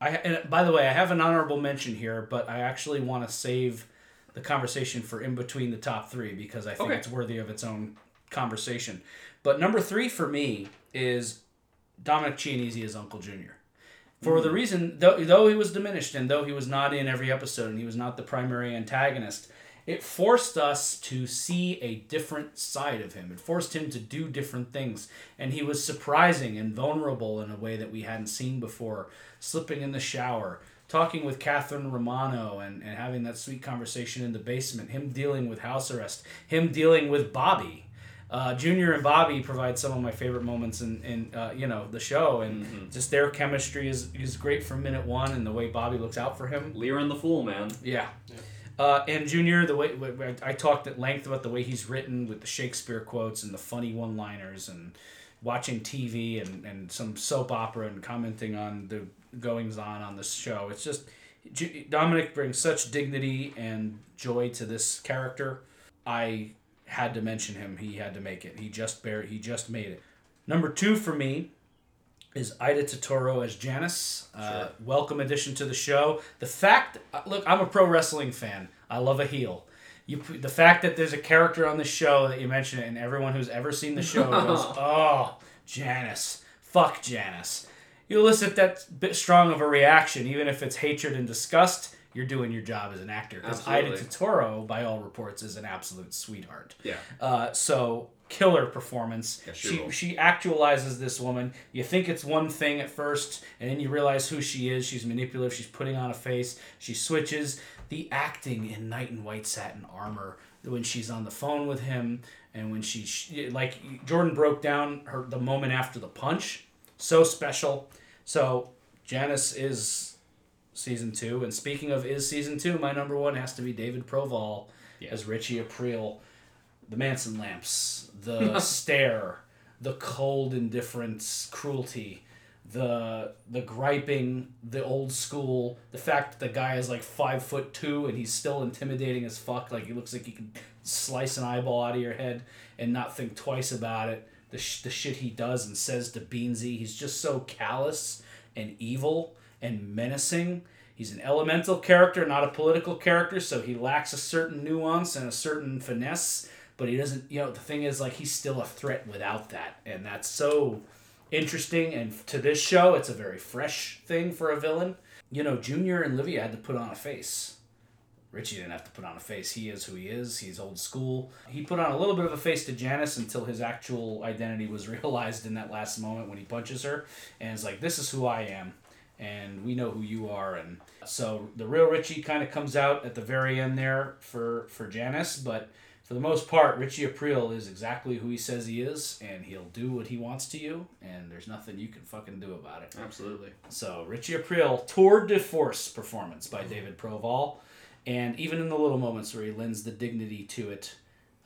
I and by the way, I have an honorable mention here, but I actually want to save the conversation for in between the top three because I think Okay. it's worthy of its own conversation. But number three for me is Dominic Chianese as Uncle Junior. For the mm. reason, though, though he was diminished and though he was not in every episode and he was not the primary antagonist, it forced us to see a different side of him. It forced him to do different things. And he was surprising and vulnerable in a way that we hadn't seen before. Slipping in the shower, talking with Catherine Romano and, and having that sweet conversation in the basement, him dealing with house arrest, him dealing with Bobby. Uh, Junior and Bobby provide some of my favorite moments in, in uh, you know the show, and just their chemistry is, is great from minute one, and the way Bobby looks out for him. Lear and the Fool, man. Yeah. Uh, and Junior, the way I talked at length about the way he's written with the Shakespeare quotes and the funny one-liners and watching TV and, and some soap opera and commenting on the goings on on this show. It's just Dominic brings such dignity and joy to this character. I had to mention him. He had to make it. He just bare He just made it. Number two for me is Aida Turturro as Janice. Uh, welcome addition to the show. The fact, uh, look, I'm a pro wrestling fan. I love a heel. You, the fact that there's a character on the show that you mention it, and everyone who's ever seen the show goes, "Oh, Janice, fuck Janice." You elicit that bit strong of a reaction, even if it's hatred and disgust. You're doing your job as an actor because Aida. Turturro, by all reports, is an absolute sweetheart. Yeah. Uh, so killer performance. Yeah, she she she actualizes this woman. You think it's one thing at first, and then you realize who she is. She's manipulative. She's putting on a face. She switches. The acting in Knight in White Satin Armor when she's on the phone with him, and when she, she like Jordan broke down her the moment after the punch. So special. So Janice is season two. And speaking of is season two, my number one has to be David Proval as Richie Aprile. The Manson lamps, the stare, the cold indifference, cruelty, the the griping, the old school, the fact that the guy is like five foot two and he's still intimidating as fuck. Like he looks like he could slice an eyeball out of your head and not think twice about it. The, sh- the shit he does and says to Beansy, he's just so callous and evil and menacing. He's an elemental character, not a political character, so he lacks a certain nuance and a certain finesse, but he doesn't, you know, the thing is, like, he's still a threat without that. And that's so interesting. And to this show, it's a very fresh thing for a villain. You know, Junior and Livia had to put on a face. Richie didn't have to put on a face. He is who he is. He's old school. He put on a little bit of a face to Janice until his actual identity was realized in that last moment when he punches her. And it's like, this is who I am. And we know who you are. And so the real Richie kind of comes out at the very end there for, for Janice. But for the most part, Richie Aprile is exactly who he says he is. And he'll do what he wants to you. And there's nothing you can fucking do about it. Absolutely. So Richie Aprile, tour de force performance by David Proval, and even in the little moments where he lends the dignity to it,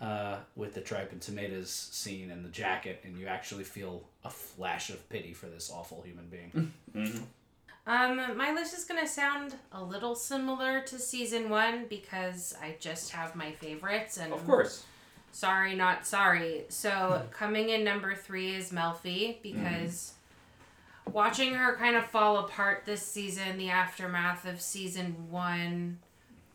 uh, with the tripe and tomatoes scene and the jacket, and you actually feel a flash of pity for this awful human being. Um, my list is gonna sound a little similar to season one because I just have my favorites and Of course. sorry not sorry. So coming in number three is Melfi because watching her kind of fall apart this season, the aftermath of season one,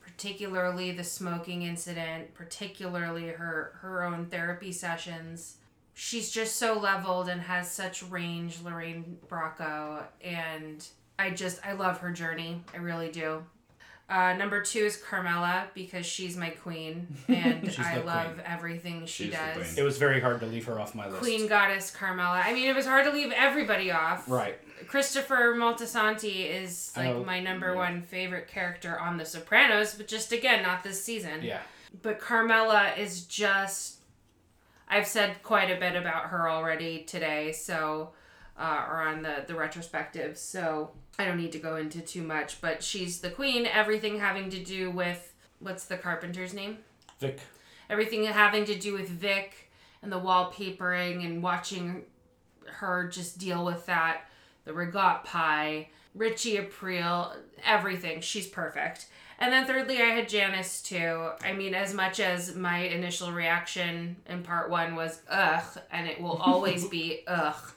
particularly the smoking incident, particularly her her own therapy sessions. She's just so leveled and has such range, Lorraine Bracco, and I just I love her journey. I really do. Uh, number two is Carmela because she's my queen, and I love queen. everything she She's does. It was very hard to leave her off my list. Queen Goddess Carmela. I mean, it was hard to leave everybody off. Right. Christopher Moltisanti is like know, my number yeah. one favorite character on The Sopranos, but just again, not this season. Yeah. But Carmela is just. I've said quite a bit about her already today, so. Uh, or on the, the retrospective, so I don't need to go into too much. But she's the queen, everything having to do with. What's the carpenter's name? Vic. everything having to do with Vic and the wallpapering and watching her just deal with that, the regat pie, Richie Aprile, everything. She's perfect. And then thirdly, I had Janice too. I mean, as much as my initial reaction in part one was ugh, and it will always be ugh,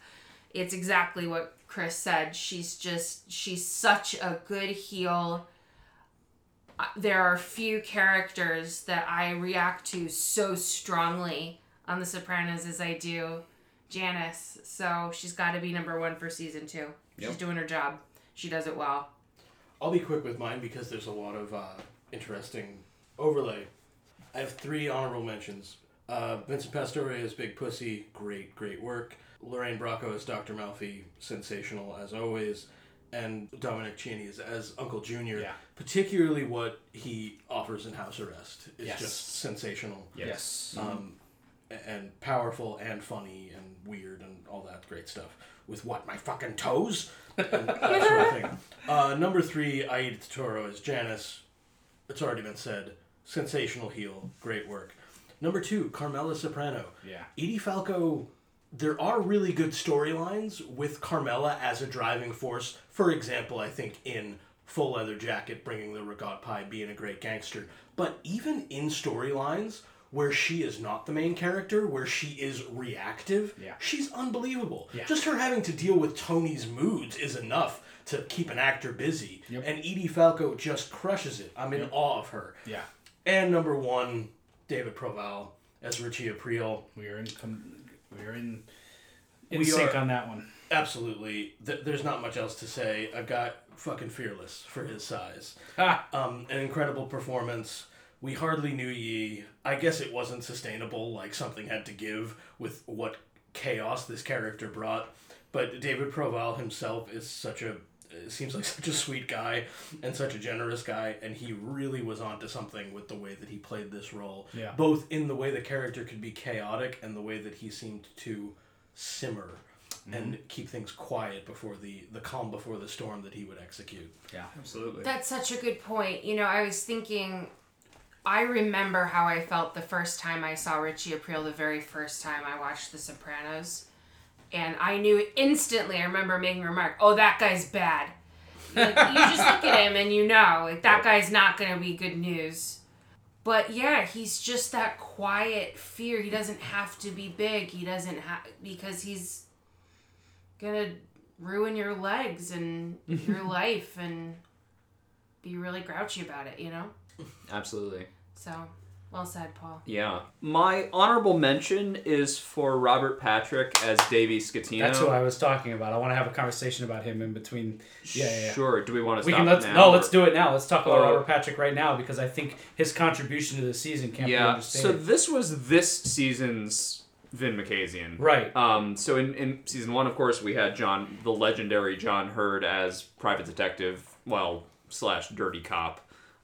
it's exactly what Chris said. She's just, she's such a good heel there are few characters that I react to so strongly on The Sopranos as I do Janice. So she's got to be number one for season two. She's Yep. doing her job. she does it well. I'll be quick with mine because there's a lot of uh, interesting overlay. I have three honorable mentions. Uh, Vincent Pastore as Big Pussy, great, great work. Lorraine Bracco as Dr. Melfi, sensational as always. And Dominic Chianese as, as Uncle Junior. Yeah. Particularly what he offers in House Arrest is Yes. just sensational. Yes. Um, a- and powerful and funny and weird and all that great stuff. With what, my fucking toes? And that sort of thing. Uh, number three, Aida Turturro as Janice. It's already been said. Sensational heel. Great work. Number two, Carmela Soprano. Yeah. Edie Falco, there are really good storylines with Carmela as a driving force. For example, I think in Full Leather Jacket, bringing the Regat Pie, being a great gangster. But even in storylines where she is not the main character, where she is reactive, Yeah. she's unbelievable. Yeah. Just her having to deal with Tony's moods is enough to keep an actor busy. Yep. And Edie Falco just crushes it. I'm in awe of her. Yeah. And number one, David Proval as Richie Aprile. We are in. We are in. In We sync are- on that one. Absolutely. Th- there's not much else to say. A guy fucking fearless for his size. Ah. Um, an incredible performance. We hardly knew ye. I guess it wasn't sustainable. Like something had to give with what chaos this character brought. But David Proval himself is such a seems like such a sweet guy and such a generous guy, and he really was onto something with the way that he played this role. Yeah. Both in the way the character could be chaotic and the way that he seemed to simmer mm-hmm. and keep things quiet before the the calm before the storm that he would execute. Yeah. Absolutely. That's such a good point. You know, I was thinking, I remember how I felt the first time I saw Richie Aprile, the very first time I watched The Sopranos. And I knew instantly, I remember making a remark, oh, that guy's bad. Like, you just look at him and you know, like, that guy's not going to be good news. But yeah, he's just that quiet fear. He doesn't have to be big. He doesn't have, because he's going to ruin your legs and your life and be really grouchy about it, you know? Absolutely. So, well said, Paul. Yeah. My honorable mention is for Robert Patrick as Davy Scatino. That's who I was talking about. I want to have a conversation about him in between. Yeah, yeah, yeah. Sure. Do we want to We stop can let's now, no, or- let's do it now. Let's talk about Or- Robert Patrick right now because I think his contribution to the season can't be Yeah. So this was this season's Vin Makazian. right. Um, so in, in season one, of course, we had John, the legendary John Heard as private detective, well, slash dirty cop,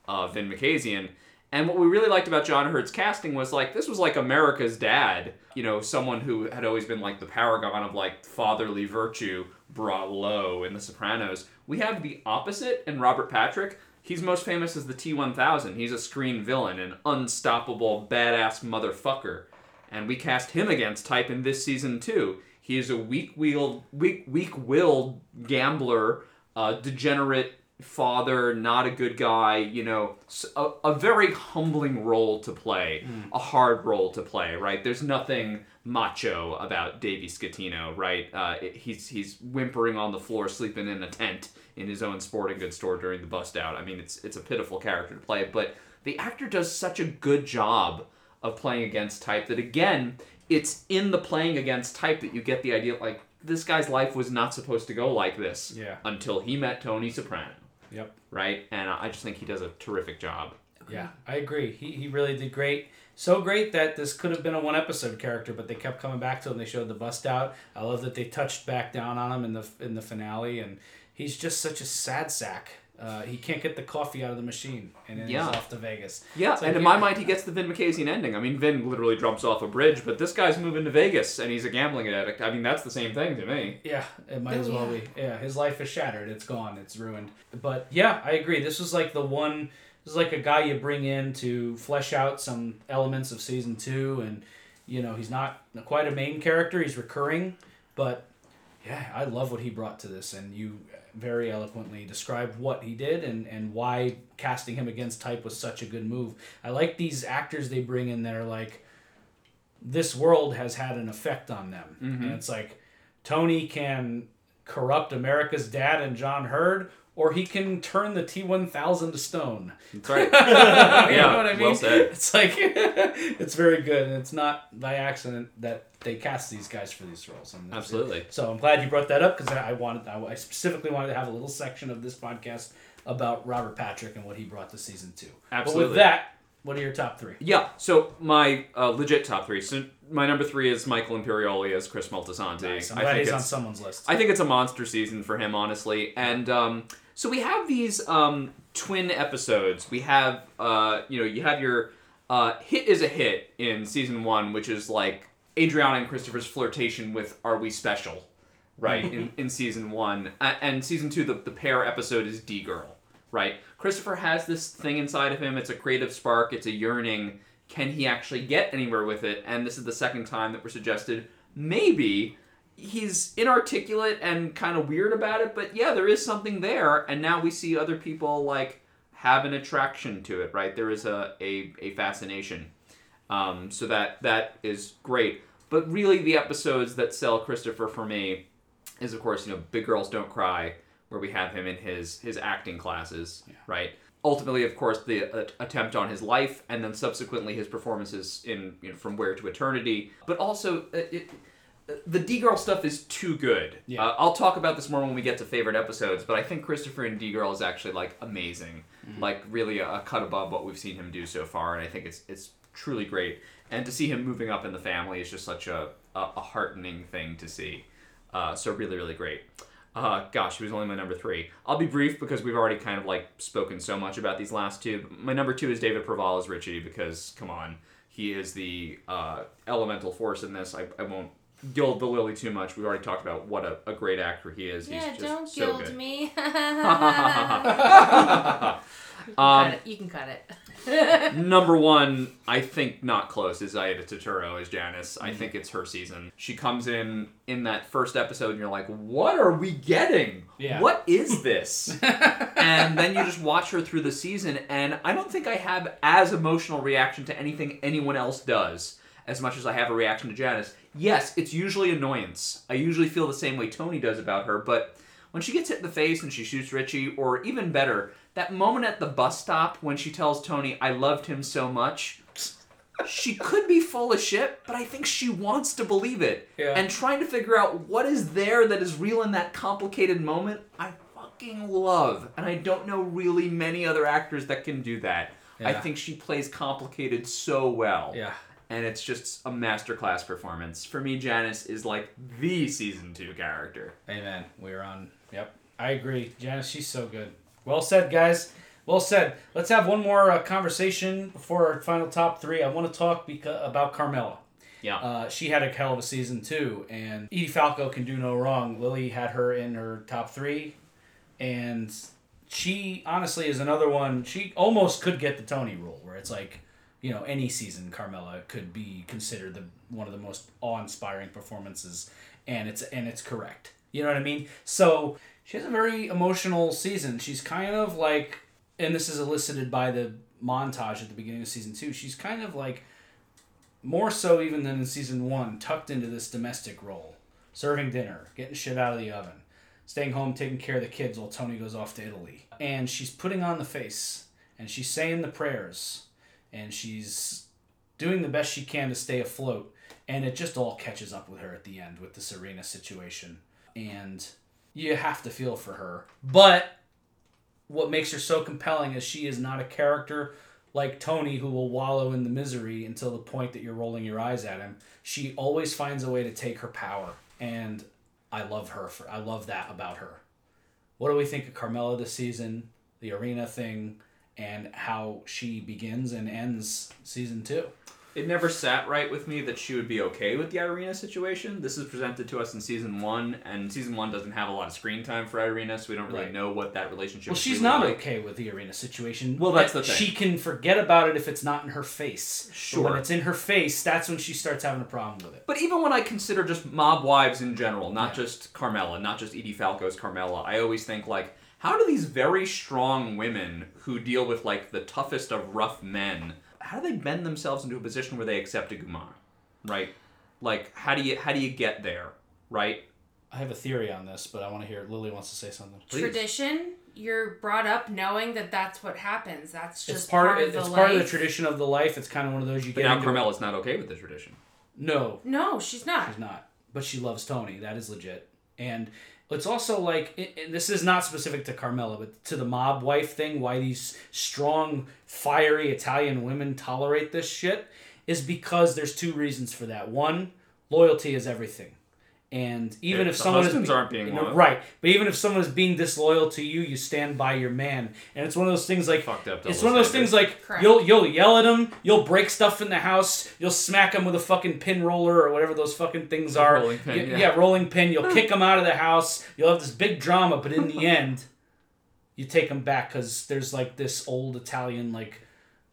uh, Vin Makazian. And what we really liked about John Heard's casting was like this was like America's dad, you know, someone who had always been like the paragon of like fatherly virtue brought low in The Sopranos. We have the opposite in Robert Patrick. He's most famous as the T1000. He's a screen villain, an unstoppable badass motherfucker and we cast him against type in this season too. He is a weak-willed, weak, weak-willed gambler, uh, degenerate father, not a good guy. You know, a, a very humbling role to play, a hard role to play. Right? There's nothing macho about Davy Scatino. Right? Uh, it- he's he's whimpering on the floor, sleeping in a tent in his own sporting goods store during the bust out. I mean, it's it's a pitiful character to play, but the actor does such a good job of playing against type that again it's in the playing against type that you get the idea like this guy's life was not supposed to go like this Yeah. until he met tony soprano Yep. right and i just think he does a terrific job Yeah, I agree. He, he really did great. So great that this could have been a one episode character, but they kept coming back to him. They showed the bust out. I love that they touched back down on him in the in the finale, and he's just such a sad sack. Uh, he can't get the coffee out of the machine, and then Yeah. he's off to Vegas. yeah It's like and in my mind he gets the vin makazian ending i mean vin literally jumps off a bridge but this guy's moving to vegas and he's a gambling addict i mean that's the same thing to me Yeah, it might as well Yeah. be. Yeah, his life is shattered. It's gone. It's ruined. But yeah, I agree. This was like the one. This is like a guy you bring in to flesh out some elements of season two, and you know he's not quite a main character. He's recurring, but yeah, I love what he brought to this, and you very eloquently described what he did and and why casting him against type was such a good move. I like these actors they bring in that are like this world has had an effect on them. Mm-hmm. And it's like Tony can corrupt America's dad and John Heard, or he can turn the T1000 to stone. That's right. you Yeah, know what I mean? well said. It's like it's very good, and it's not by accident that they cast these guys for these roles. And Absolutely. So I'm glad you brought that up because I wanted, I specifically wanted to have a little section of this podcast about Robert Patrick and what he brought to season two. Absolutely. But with that, what are your top three? Yeah, so my uh, legit top three. So my number three is Michael Imperioli as Chris Moltisanti. Nice. I'm I think he's on someone's list. I think it's a monster season for him, honestly. And um, so we have these um, twin episodes. We have, uh, you know, you have your uh, hit is a hit in season one, which is like Adriana and Christopher's flirtation with Are We Special, right? in, in season one. A- and season two, the, the pair episode is D Girl, right? Christopher has this thing inside of him. It's a creative spark, it's a yearning. Can he actually get anywhere with it? And this is the second time that we're suggested maybe he's inarticulate and kind of weird about it, but yeah, there is something there. And now we see other people like have an attraction to it, right? There is a a, a fascination. Um, so that that is great. But really, the episodes that sell Christopher for me is, of course, you know, Big Girls Don't Cry, where we have him in his his acting classes, right? Ultimately, of course, the uh, attempt on his life, and then subsequently his performances in you know, From Where to Eternity. But also, uh, it, the D Girl stuff is too good. Yeah. Uh, I'll talk about this more when we get to favorite episodes, but I think Christopher and D Girl is actually like amazing, like really a, a cut above what we've seen him do so far, and I think it's it's truly great. And to see him moving up in the family is just such a a, a heartening thing to see. Uh, so really, really great. Uh, gosh, he was only my number three. I'll be brief because we've already kind of like spoken so much about these last two. My number two is David Proval as Richie because come on, he is the uh, elemental force in this. I, I won't gild the lily too much. We've already talked about what a, a great actor he is. Yeah, He's just don't so gild good. me. Um, Cut it. You can cut it. Number one, I think not close, is Aida Turturro as Janice. Mm-hmm. I think it's her season. She comes in in that first episode, and you're like, "What are we getting? Yeah. What is this?" and then you just watch her through the season, and I don't think I have as emotional reaction to anything anyone else does as much as I have a reaction to Janice. Yes, it's usually annoyance. I usually feel the same way Tony does about her, but when she gets hit in the face and she shoots Richie, or even better, that moment at the bus stop when she tells Tony, I loved him so much. She could be full of shit, but I think she wants to believe it. Yeah. And trying to figure out what is there that is real in that complicated moment, I fucking love. And I don't know really many other actors that can do that. Yeah. I think she plays complicated so well yeah. And it's just a masterclass performance. For me, Janice is like the season two character. Amen. We're on. Yep. I agree. Janice, she's so good. Well said, guys. Well said. Let's have one more uh, conversation before our final top three. I want to talk beca- about Carmela. Yeah. Uh, she had a hell of a season too, and Edie Falco can do no wrong. Lily had her in her top three, and she honestly is another one. She almost could get the Tony rule, where it's like, you know, any season Carmela could be considered the one of the most awe-inspiring performances, and it's and it's correct. You know what I mean? So she has a very emotional season. She's kind of like, and this is elicited by the montage at the beginning of season two. She's kind of like more so even than in season one, tucked into this domestic role, serving dinner, getting shit out of the oven, staying home, taking care of the kids while Tony goes off to Italy. And she's putting on the face, and she's saying the prayers, and she's doing the best she can to stay afloat. And it just all catches up with her at the end with the Serena situation. And you have to feel for her. But what makes her so compelling is she is not a character like Tony who will wallow in the misery until the point that you're rolling your eyes at him. She always finds a way to take her power, and I love her for I love that about her. What do we think of Carmela this season, the Irina thing, and how she begins and ends season two? It never sat right with me that she would be okay with the Irina situation. This is presented to us in season one, and season one doesn't have a lot of screen time for Irina, so we don't really Right. know what that relationship. Well, she's really not like. okay with the Irina situation. Well, that's the thing. She can forget about it if it's not in her face. But Sure. when it's in her face, that's when she starts having a problem with it. But even when I consider just mob wives in general, not Yeah. just Carmela, not just Edie Falco's Carmela, I always think like, how do these very strong women who deal with like the toughest of rough men, how do they bend themselves into a position where they accept a Gumar, right? Like, how do you how do you get there, right? I have a theory on this, but I want to hear. Lily wants to say something. Please. Tradition. you're brought up knowing that that's what happens. That's just it's part, part, of of the it's life. part of the tradition of the life. It's kind of one of those you But get now into. Carmela's not okay with the tradition. No, No, she's not. She's not, but she loves Tony. That is legit. And it's also like it, this is not specific to Carmela, but to the mob wife thing. Why these strong, fiery Italian women tolerate this shit is because there's two reasons for that. One, loyalty is everything. And even Yeah, if the someone is husbands aren't being loyal. right, but even if someone is being disloyal to you, you stand by your man, and it's one of those things like Fucked up. it's one of those standard. things like Correct. you'll you'll yell at him, you'll break stuff in the house, you'll smack him with a fucking pin roller or whatever those fucking things are. rolling pin, Y- yeah. rolling pin. You'll kick him out of the house. You'll have this big drama, but in the end, you take him back because there's like this old Italian like.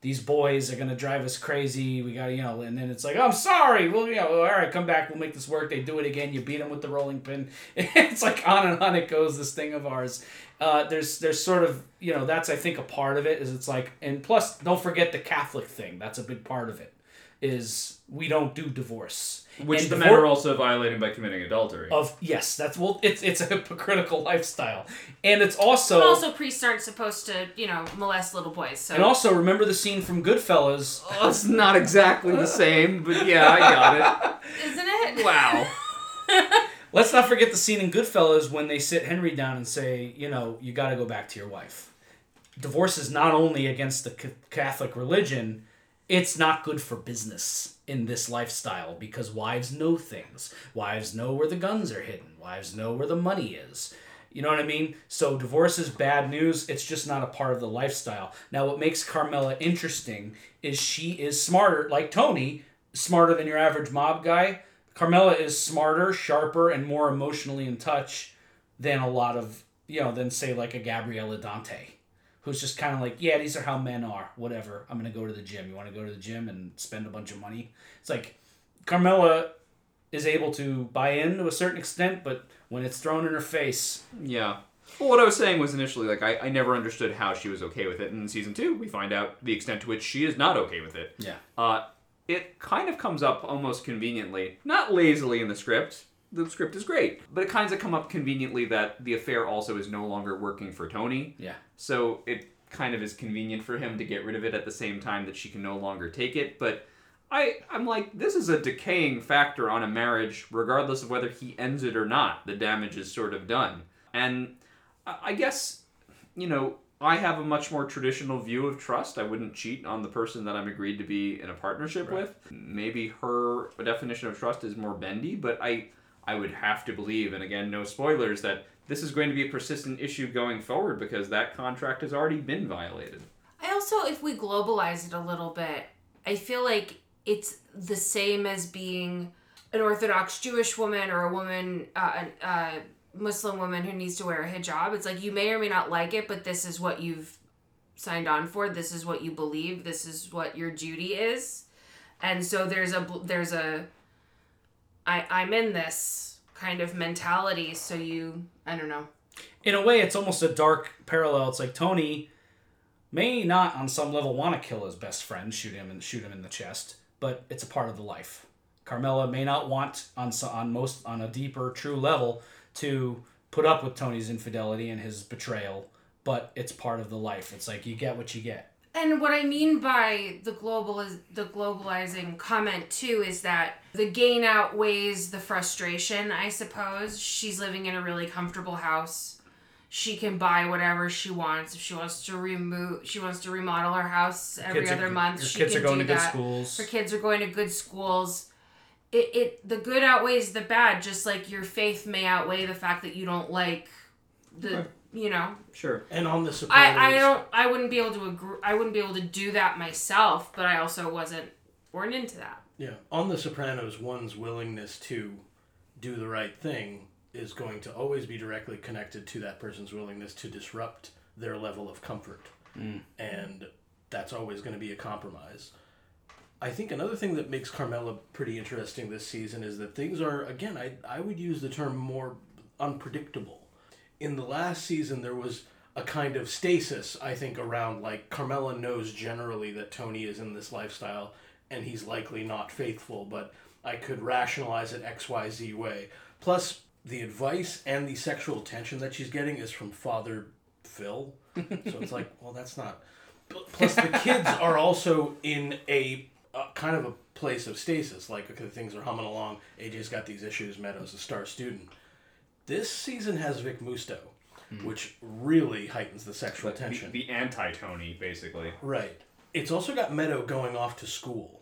These boys are gonna drive us crazy. We got to you know, and then it's like, I'm sorry. Well, you know, all right, come back. We'll make this work. They do it again. You beat them with the rolling pin. It's like on and on it goes. This thing of ours uh, there's there's sort of you know that's I think a part of it is it's like and plus don't forget the Catholic thing that's a big part of it is we don't do divorce Which And the divor- men are also violating by committing adultery. of yes that's well it's it's a hypocritical lifestyle and it's also, But also, priests aren't supposed to, you know, molest little boys. So and also remember the scene from Goodfellas Oh, it's not exactly the same, but yeah, I got it. Isn't it. it? Wow. let's not forget the scene in Goodfellas when they sit Henry down and say you know you got to go back to your wife divorce is not only against the c- Catholic religion, it's not good for business in this lifestyle because wives know things. Wives know where the guns are hidden. Wives know where the money is. You know what I mean? So divorce is bad news. It's just not a part of the lifestyle. Now, what makes Carmela interesting is she is smarter, like Tony, smarter than your average mob guy. Carmela is smarter, sharper, and more emotionally in touch than a lot of, you know, than say like a Gabriella Dante who's just kind of like, yeah, these are how men are. Whatever. I'm gonna go to the gym. You want to go to the gym and spend a bunch of money? It's like Carmela is able to buy in to a certain extent, but when it's thrown in her face, Yeah. Well, what I was saying was initially like I, I never understood how she was okay with it. And in season two, we find out the extent to which she is not okay with it. yeah, Uh, it kind of comes up almost conveniently, not lazily in the script. The script is great, but it kind of come up conveniently that the affair also is no longer working for Tony. yeah, So it kind of is convenient for him to get rid of it at the same time that she can no longer take it. But I, I'm like, this is a decaying factor on a marriage, regardless of whether he ends it or not. The damage is sort of done. And I guess, you know, I have a much more traditional view of trust. I wouldn't cheat on the person that I'm agreed to be in a partnership Right. with. Maybe her definition of trust is more bendy, but I, I would have to believe, and again, no spoilers, that this is going to be a persistent issue going forward because that contract has already been violated. I also, if we globalize it a little bit, I feel like it's the same as being an Orthodox Jewish woman or a woman, uh, a, a Muslim woman who needs to wear a hijab. It's like you may or may not like it, but this is what you've signed on for. This is what you believe. This is what your duty is, and so there's a there's a I I'm in this kind of mentality. So you, I don't know. in a way, it's almost a dark parallel. It's like Tony may not, on some level, want to kill his best friend, shoot him and shoot him in the chest, but it's a part of the life. Carmela may not want, on on most on a deeper, true level, to put up with Tony's infidelity and his betrayal, but it's part of the life. It's like you get what you get. And what I mean by the global is the globalizing comment too is that the gain outweighs the frustration, I suppose. She's living in a really comfortable house. She can buy whatever she wants. If she wants to remove she wants to remodel her house every Kids are- other month, your she kids can are going do to good that. schools. Her kids are going to good schools. It, it the good outweighs the bad, just like your faith may outweigh the fact that you don't like the Okay. You know Sure. And on the Sopranos, I, I don't I wouldn't be able to agree I wouldn't be able to do that myself, but I also wasn't born into that. Yeah, on The Sopranos, one's willingness to do the right thing is going to always be directly connected to that person's willingness to disrupt their level of comfort. Mm. And that's always going to be a compromise. I think another thing that makes Carmela pretty interesting this season is that things are, again, I, I would use the term more unpredictable. In the last season, there was a kind of stasis, I think, around like Carmela knows generally that Tony is in this lifestyle and he's likely not faithful, but I could rationalize it XYZ way. Plus, the advice and the sexual attention that she's getting is from Father Phil. so it's like, well, that's not. Plus, the kids are also in a uh, kind of a place of stasis. Like, okay, things are humming along. AJ's got these issues. Meadows a star student. This season has Vic Musto, hmm. which really heightens the sexual The, tension. the anti-Tony, basically. Right. It's also got Meadow going off to school,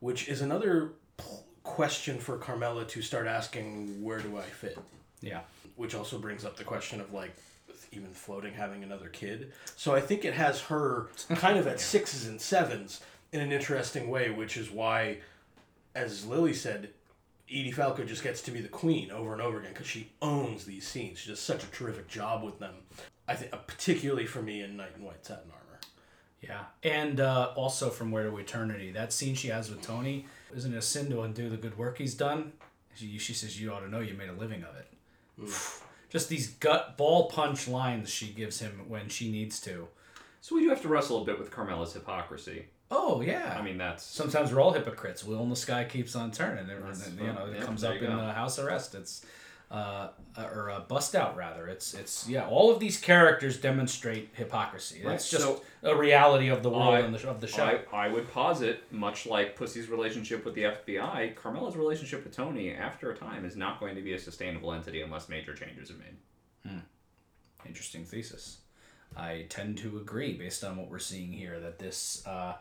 which is another question for Carmela to start asking, where do I fit? Yeah. Which also brings up the question of like even floating having another kid. So I think it has her kind of at sixes and sevens in an interesting way, which is why, as Lily said, Edie Falco just gets to be the queen over and over again because she owns these scenes. She does such a terrific job with them. I think, uh, particularly for me in Knight in White Satin Armor. Yeah, and uh, also from Where to Eternity, that scene she has with Tony isn't it a sin to undo the good work he's done? She, she says, "You ought to know you made a living of it." Just these gut ball punch lines she gives him when she needs to. So we do have to wrestle a bit with Carmela's hypocrisy. Oh yeah. I mean, that's sometimes we're all hypocrites. Wheel in the sky keeps on turning. And, you know, it yeah, comes up in uh, house arrest. It's uh, or uh, bust out rather. It's it's yeah. All of these characters demonstrate hypocrisy. Right, It's just so- a reality of the world I- and the, of the show. I, I would posit, much like Pussy's relationship with the FBI, Carmela's relationship with Tony, after a time, is not going to be a sustainable entity unless major changes are made. Hmm. Interesting thesis. I tend to agree based on what we're seeing here that this uh,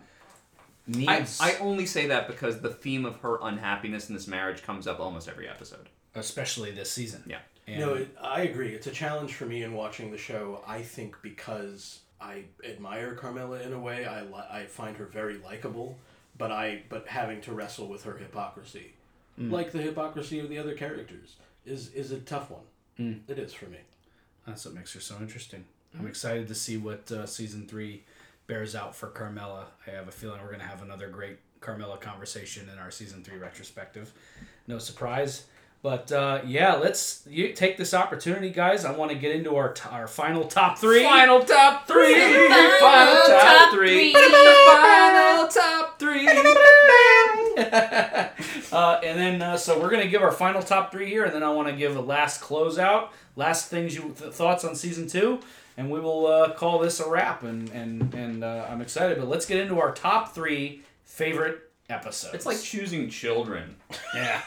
needs, I only say that because the theme of her unhappiness in this marriage comes up almost every episode. especially this season. Yeah. And No, it, I agree. It's a challenge for me in watching the show. I think because I admire Carmela in a way, I li- I find her very likable, but I but having to wrestle with her hypocrisy, mm. like the hypocrisy of the other characters, is is a tough one. Mm. It is for me. That's what makes her so interesting. I'm mm. excited to see what uh, season three bears out for Carmela. I have a feeling we're going to have another great Carmela conversation in our season three retrospective. No surprise. But uh, yeah, let's you take this opportunity, guys. I want to get into our t- our final top three. Final top three! Final Final top top three! three. Final top three! uh, and then, uh, so we're gonna give our final top three here, and then I want to give a last closeout, last things you th- thoughts on season two, and we will uh, call this a wrap. And and and uh, I'm excited, but let's get into our top three favorite episodes. It's like choosing children. yeah,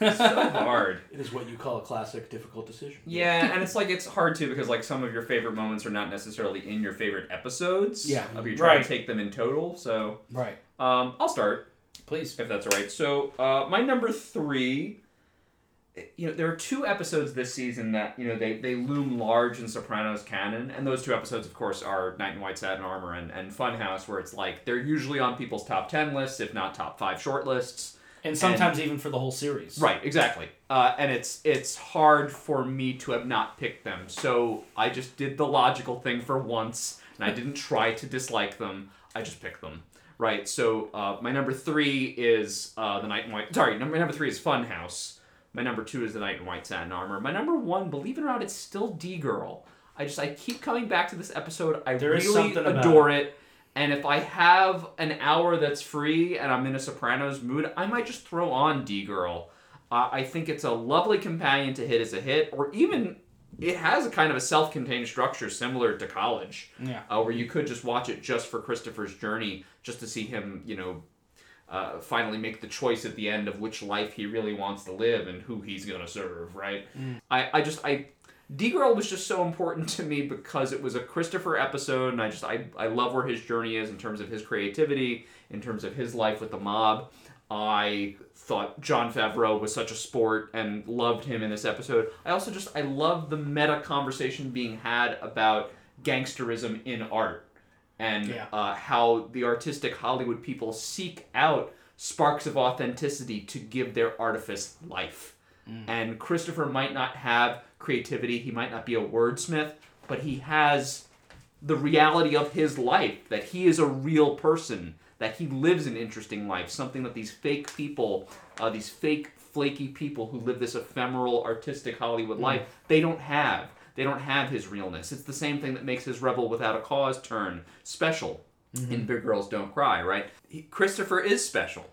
It's So hard. It is what you call a classic difficult decision. Yeah, and it's like it's hard too because like some of your favorite moments are not necessarily in your favorite episodes. Yeah, Of you trying right. to take them in total. So right. um, I'll start. Please. if that's all right. So, uh, my number three, you know, there are two episodes this season that you know they, they loom large in Sopranos canon, and those two episodes, of course, are Knight in White Satin Armor and, and Funhouse, where it's like they're usually on people's top ten lists, if not top five short lists. And sometimes even for the whole series. Right, exactly. Uh, and it's it's hard for me to have not picked them. So I just did the logical thing for once, and I didn't try to dislike them. I just picked them. Right. So uh, my number three is uh, the Knight in White. Sorry, number number three is Funhouse. My number two is the knight in White Satin Armor. My number one, believe it or not, it's still D Girl. I just I keep coming back to this episode. I There really adore it. And if I have an hour that's free and I'm in a Sopranos mood, I might just throw on D Girl. Uh, I think it's a lovely companion to hit as a hit, or even it has a kind of a self-contained structure similar to College, Yeah. uh, where you could just watch it just for Christopher's journey, just to see him, you know, uh, finally make the choice at the end of which life he really wants to live and who he's gonna serve. Right? I, I just I. D Girl was just so important to me because it was a Christopher episode, and I just I, I love where his journey is in terms of his creativity, in terms of his life with the mob. I thought Jon Favreau was such a sport and loved him in this episode. I also just I love the meta conversation being had about gangsterism in art and Yeah. uh, how the artistic Hollywood people seek out sparks of authenticity to give their artifice life. And Christopher might not have creativity, he might not be a wordsmith, but he has the reality of his life that he is a real person, that he lives an interesting life, something that these fake people, uh, these fake flaky people who live this ephemeral artistic Hollywood life, they don't have. They don't have his realness. It's the same thing that makes his Rebel Without a Cause turn special mm-hmm. in Big Girls Don't Cry, right? He, Christopher is special.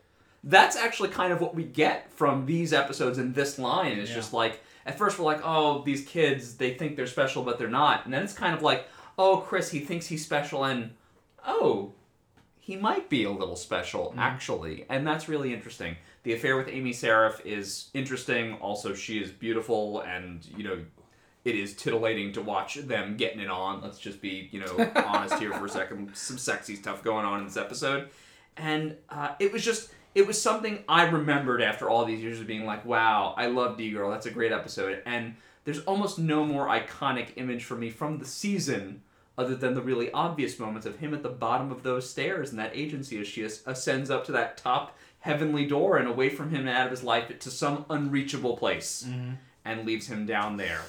That's actually kind of what we get from these episodes and this line is Yeah. just like at first we're like, oh, these kids, they think they're special, but they're not. And then it's kind of like, oh, Chris, he thinks he's special, and oh, he might be a little special mm-hmm. actually, and that's really interesting. The affair with Amy Safir is interesting. Also, she is beautiful, and you know, it is titillating to watch them getting it on. Let's just be you know honest here for a second. Some sexy stuff going on in this episode, and uh, it was just. It was something I remembered after all these years of being like, wow, I love D Girl. That's a great episode. And there's almost no more iconic image for me from the season other than the really obvious moments of him at the bottom of those stairs in that agency as she ascends up to that top heavenly door and away from him and out of his life to some unreachable place and leaves him down there.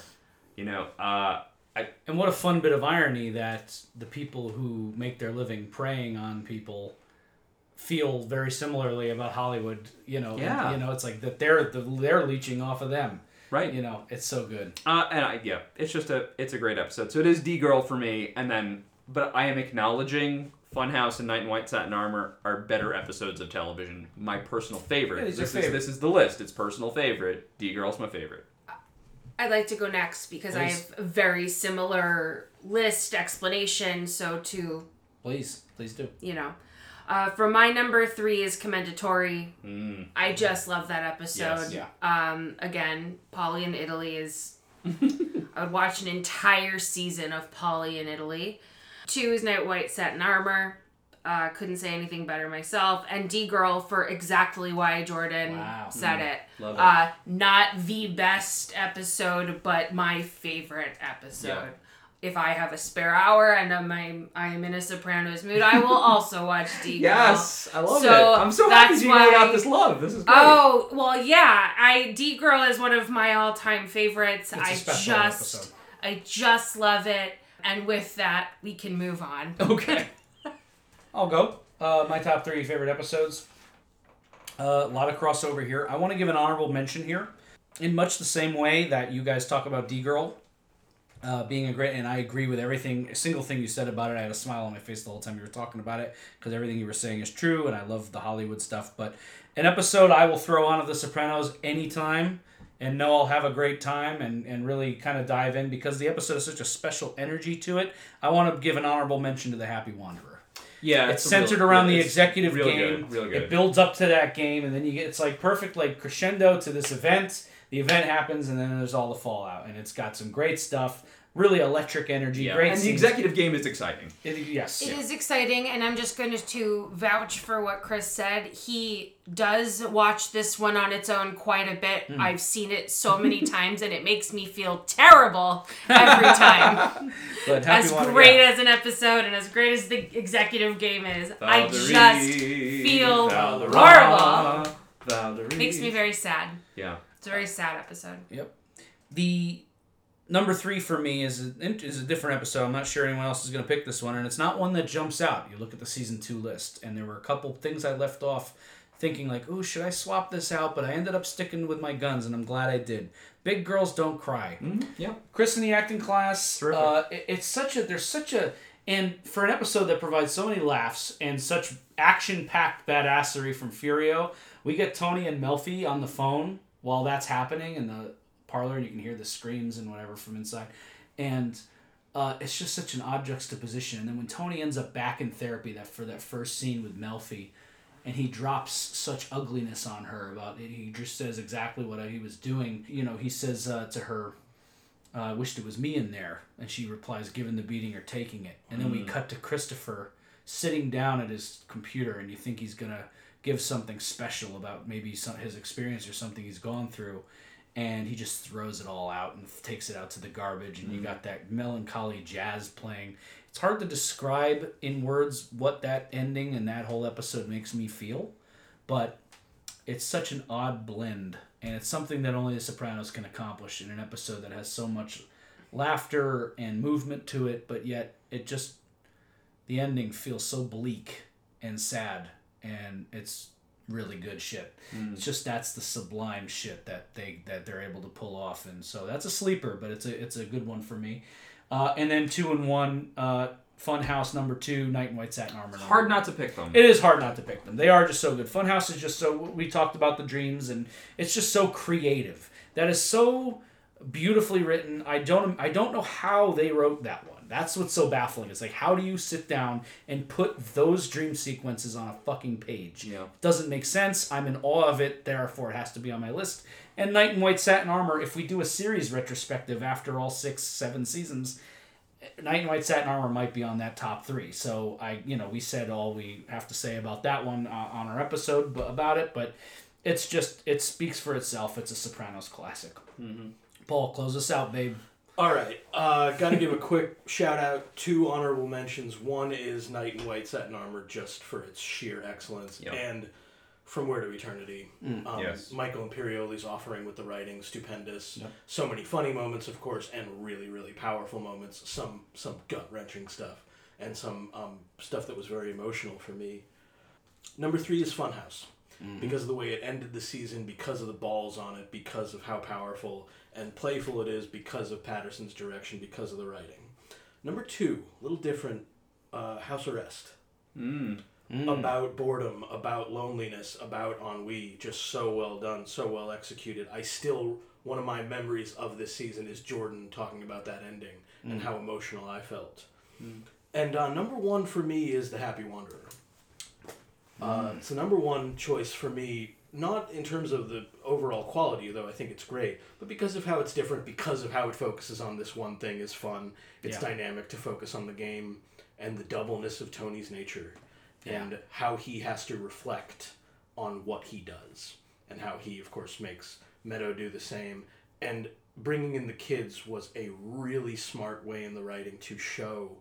You know, uh, I, And what a fun bit of irony that the people who make their living preying on people feel very similarly about Hollywood. You know, Yeah. you know, it's like that they're the, they're leeching off of them. right? You know, it's so good. Uh, and I, yeah, it's just a it's a great episode. So it is D Girl for me, and then but I am acknowledging Funhouse and Knight in White Satin Armor are better episodes of television. My personal favorite. Yeah, this is favorite. this is the list. It's personal favorite. D Girl's my favorite. I'd like to go next because I have a very similar list explanation. So to Please, please do. you know, uh, for my number three is Commendatori. Mm. I just love that episode. Yes. Yeah. Um, again, Paulie in Italy is. I would watch an entire season of Paulie in Italy. Two is Knight White Satin Armor. Uh, couldn't say anything better myself. And D Girl for exactly why Jordan Wow. said it. Love it. Uh, not the best episode, but my favorite episode. Yeah. If I have a spare hour and I'm, I'm, in a Sopranos mood, I will also watch D Girl. Yes, I love So, it. I'm so happy you really got why- this love. This is great. Oh well, yeah. I D Girl is one of my all-time favorites. It's a I just, episode. I just love it. And with that, we can move on. Okay. I'll go. Uh, my top three favorite episodes. Uh, a lot of crossover here. I want to give an honorable mention here, in much the same way that you guys talk about D Girl uh, being a great, and I agree with everything, a single thing you said about it. I had a smile on my face the whole time you were talking about it because everything you were saying is true, and I love the Hollywood stuff. But an episode I will throw on of The Sopranos anytime and know I'll have a great time and, and really kind of dive in because the episode has such a special energy to it. I want to give an honorable mention to The Happy Wanderer Yeah, it's a centered real- around yeah, the executive real game. Good, real It builds up to that game, and then you get it's like perfect like crescendo to this event. The event happens, and then there's all the fallout, and it's got some great stuff. Really electric energy. yeah. Great. and the executive game is exciting. It- yes. It is exciting, and I'm just going to vouch for what Chris said. He does watch this one on its own quite a bit. Hmm. I've seen it so many times, and it makes me feel terrible every time. But Happy as Wanderer, great yeah. as an episode and as great as the executive game is, I just feel Valerie, horrible. Valerie. makes me very sad. Yeah. It's a very sad episode. Yep. The number three for me is a, is a different episode. I'm not sure anyone else is going to pick this one, and it's not one that jumps out. You look at the season two list, and there were a couple things I left off thinking like, "Oh, should I swap this out?" But I ended up sticking with my guns, and I'm glad I did. Big girls don't cry. Mhm, Yeah. Chris in the acting class. Uh, it- it's such a there's such a and for an episode that provides so many laughs and such action-packed badassery from Furio, we get Tony and Melfi on the phone while that's happening and the parlor, and you can hear the screams and whatever from inside, and. Uh, it's just such an odd juxtaposition, and then when Tony ends up back in therapy, that for that first scene with Melfi, and he drops such ugliness on her about it, he just says exactly what he was doing. You know, he says uh, to her, uh, I wished it was me in there. And she replies, given the beating or taking it. And then we cut to Christopher sitting down at his computer, and you think he's going to give something special about maybe some, his experience or something he's gone through. And he just throws it all out and takes it out to the garbage. And you mm-hmm. got that melancholy jazz playing. It's hard to describe in words what that ending and that whole episode makes me feel. But it's such an odd blend and it's something that only the sopranos can accomplish in an episode that has so much laughter and movement to it but yet it just the ending feels so bleak and sad and it's really good shit it's just that's the sublime shit that they that they're able to pull off and so that's a sleeper but it's a it's a good one for me uh, and then two and one uh, funhouse number two Knight and white satin armor Hard not to pick them. it is hard not to pick them. They are just so good. Funhouse is just so. We talked about the dreams, and it's just so creative. That is so beautifully written. I don't I don't know how they wrote that one. That's what's so baffling. It's like how do you sit down and put those dream sequences on a fucking page? Yeah. Doesn't make sense. I'm in awe of it. Therefore, it has to be on my list. And Knight in White Satin Armor. If we do a series retrospective after all six, seven seasons, Knight in White Satin Armor might be on that top three. So I, you know, we said all we have to say about that one uh, on our episode b- about it, but it's just it speaks for itself. It's a Sopranos classic. Mm-hmm. Paul, close us out, babe. All right, uh, got to give a quick shout out. Two honorable mentions. One is Knight in White Satin Armor, just for its sheer excellence, Yep. and From Where to Eternity. Um, Yes. Michael Imperioli's offering with the writing, stupendous. So many funny moments, of course, and really, really powerful moments. Some some gut wrenching stuff, and some um, stuff that was very emotional for me. Number three is Funhouse. Because of the way it ended the season, because of the balls on it, because of how powerful and playful it is, because of Patterson's direction, because of the writing. Number two, a little different, uh, House Arrest. Mm. About boredom, about loneliness, about ennui. Just so well done, so well executed. I still, one of my memories of this season is Jordan talking about that ending and how emotional I felt. And uh, number one for me is The Happy Wanderer. Uh, it's the number one choice for me, not in terms of the overall quality, though I think it's great, but because of how it's different, because of how it focuses on this one thing is fun. It's Yeah. dynamic to focus on the game and the doubleness of Tony's nature Yeah. and how he has to reflect on what he does and how he, of course, makes Meadow do the same. And bringing in the kids was a really smart way in the writing to show,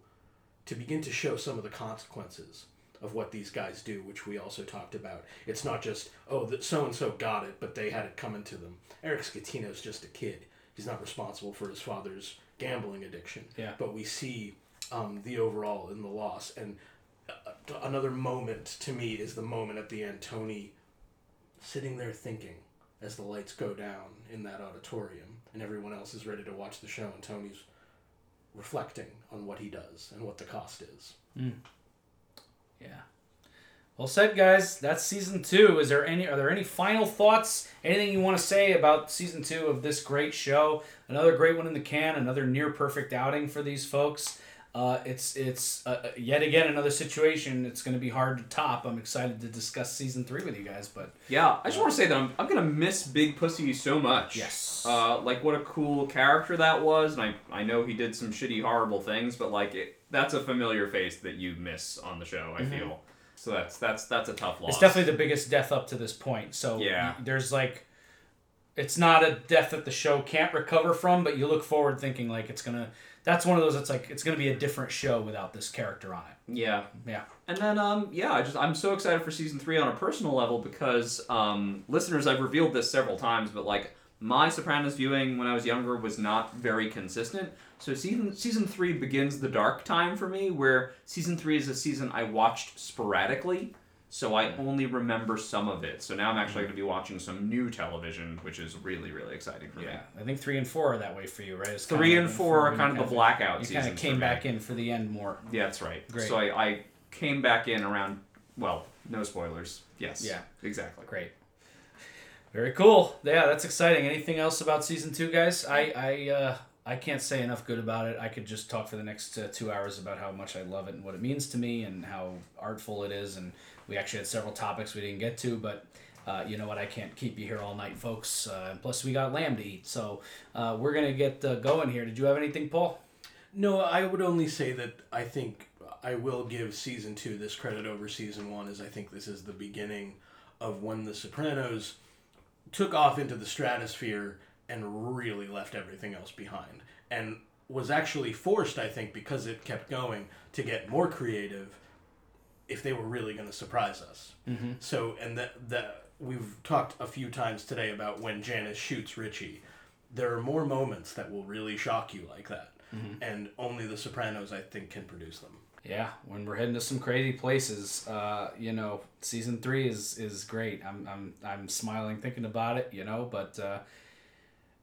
to begin to show some of the consequences of what these guys do, which we also talked about. It's not just, oh, that so and so got it, but they had it coming to them. Eric Scatino's just a kid. He's not responsible for his father's gambling addiction. Yeah. But we see um, the overall in the loss. And uh, another moment to me is the moment at the end, Tony sitting there thinking as the lights go down in that auditorium and everyone else is ready to watch the show and Tony's reflecting on what he does and what the cost is. Yeah. Well said, guys. That's season two. Is there any? Are there any final thoughts? Anything you want to say about season two of this great show? Another great one in the can. Another near perfect outing for these folks. Uh, it's it's uh, yet again another situation. It's going to be hard to top. I'm excited to discuss season three with you guys. But Yeah, I just want to say that I'm, I'm gonna miss Big Pussy so much. Yes. Uh, like what a cool character that was, and I I know he did some shitty, horrible things, but like it, that's a familiar face that you miss on the show. I feel. So that's that's that's a tough loss. it's definitely the biggest death up to this point. So Yeah. there's like, it's not a death that the show can't recover from, but you look forward thinking like it's gonna. That's one of those. It's like it's gonna be a different show without this character on it. yeah. Yeah. And then, um, yeah, I just I'm so excited for season three on a personal level because, um, listeners, I've revealed this several times, but like my Sopranos viewing when I was younger was not very consistent. So season season three begins the dark time for me, where season three is a season I watched sporadically, so I hmm. only remember some of it. So now I'm actually hmm. going to be watching some new television, which is really really exciting for me. Yeah, I think three and four are that way for you, right? It's Three kind and four are kind of the blackout You kind of came back in for the end more. Yeah, that's right. Great. So I, I came back in around, well, no spoilers. Yes. Yeah. Exactly. Great. Very cool. Yeah, that's exciting. Anything else about season two, guys? I I uh, I can't say enough good about it. I could just talk for the next uh, two hours about how much I love it and what it means to me and how artful it is. And we actually had several topics we didn't get to, but. Uh, you know what? I can't keep you here all night, folks. Uh, and plus, we got lamb to eat, so uh, we're gonna get uh, going here. Did you have anything, Paul? No, I would only say that I think I will give season two this credit over season one, as I think this is the beginning of when The Sopranos took off into the stratosphere and really left everything else behind. And was actually forced, I think, because it kept going, to get more creative if they were really going to surprise us. Mm-hmm. So, and that that we've talked a few times today about when Janice shoots Richie. There are more moments that will really shock you like that, and only The Sopranos, I think, can produce them. Yeah, when we're heading to some crazy places, uh, you know, season three is is great. I'm I'm I'm smiling thinking about it, you know, but uh,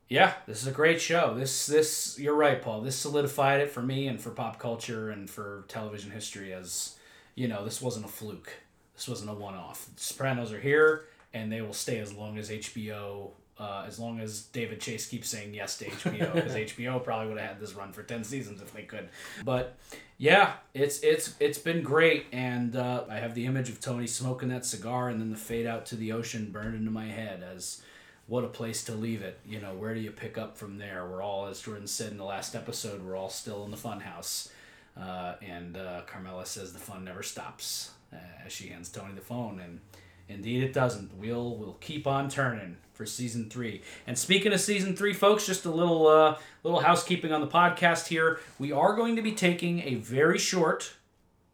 yeah, this is a great show. This this you're right, Paul. This solidified it for me and for pop culture and for television history as you know, this wasn't a fluke. This wasn't a one off. Sopranos are here and they will stay as long as HBO uh, as long as David Chase keeps saying yes to HBO, because HBO probably would have had this run for ten seasons if they could. But yeah, it's it's it's been great, and uh, I have the image of Tony smoking that cigar, and then the fade out to the ocean burned into my head as what a place to leave it. You know, where do you pick up from there? We're all, as Jordan said in the last episode, we're all still in the funhouse. Uh, and uh, Carmela says the fun never stops uh, as she hands Tony the phone, and indeed it doesn't. We'll we'll keep on turning for season three. And speaking of season three, folks, just a little uh, little housekeeping on the podcast here. We are going to be taking a very short,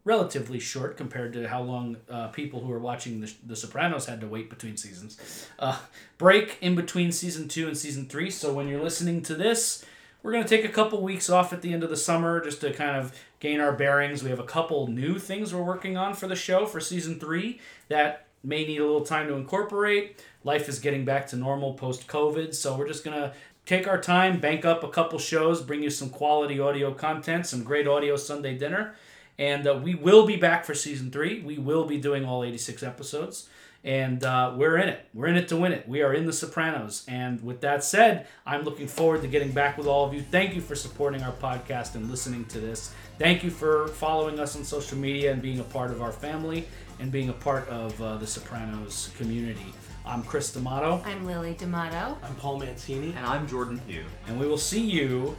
relatively short compared to how long uh, people who are watching the, the Sopranos had to wait between seasons. Uh, break in between season two and season three. So when you're listening to this, we're going to take a couple weeks off at the end of the summer just to kind of gain our bearings. We have a couple new things we're working on for the show for season three that may need a little time to incorporate. Life is getting back to normal post COVID, so we're just going to take our time, bank up a couple shows, bring you some quality audio content, some great audio Sunday dinner. And uh, we will be back for season three. We will be doing all 86 episodes. And uh, we're in it. We're in it to win it. We are in The Sopranos. And with that said, I'm looking forward to getting back with all of you. Thank you for supporting our podcast and listening to this. Thank you for following us on social media and being a part of our family and being a part of uh, The Sopranos community. I'm Chris D'Amato, I'm Lily D'Amato. I'm Paul Mancini. And I'm Jordan Hugh. and we will see you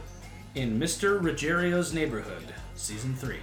in Mr. Ruggerio's Neighborhood, Season 3.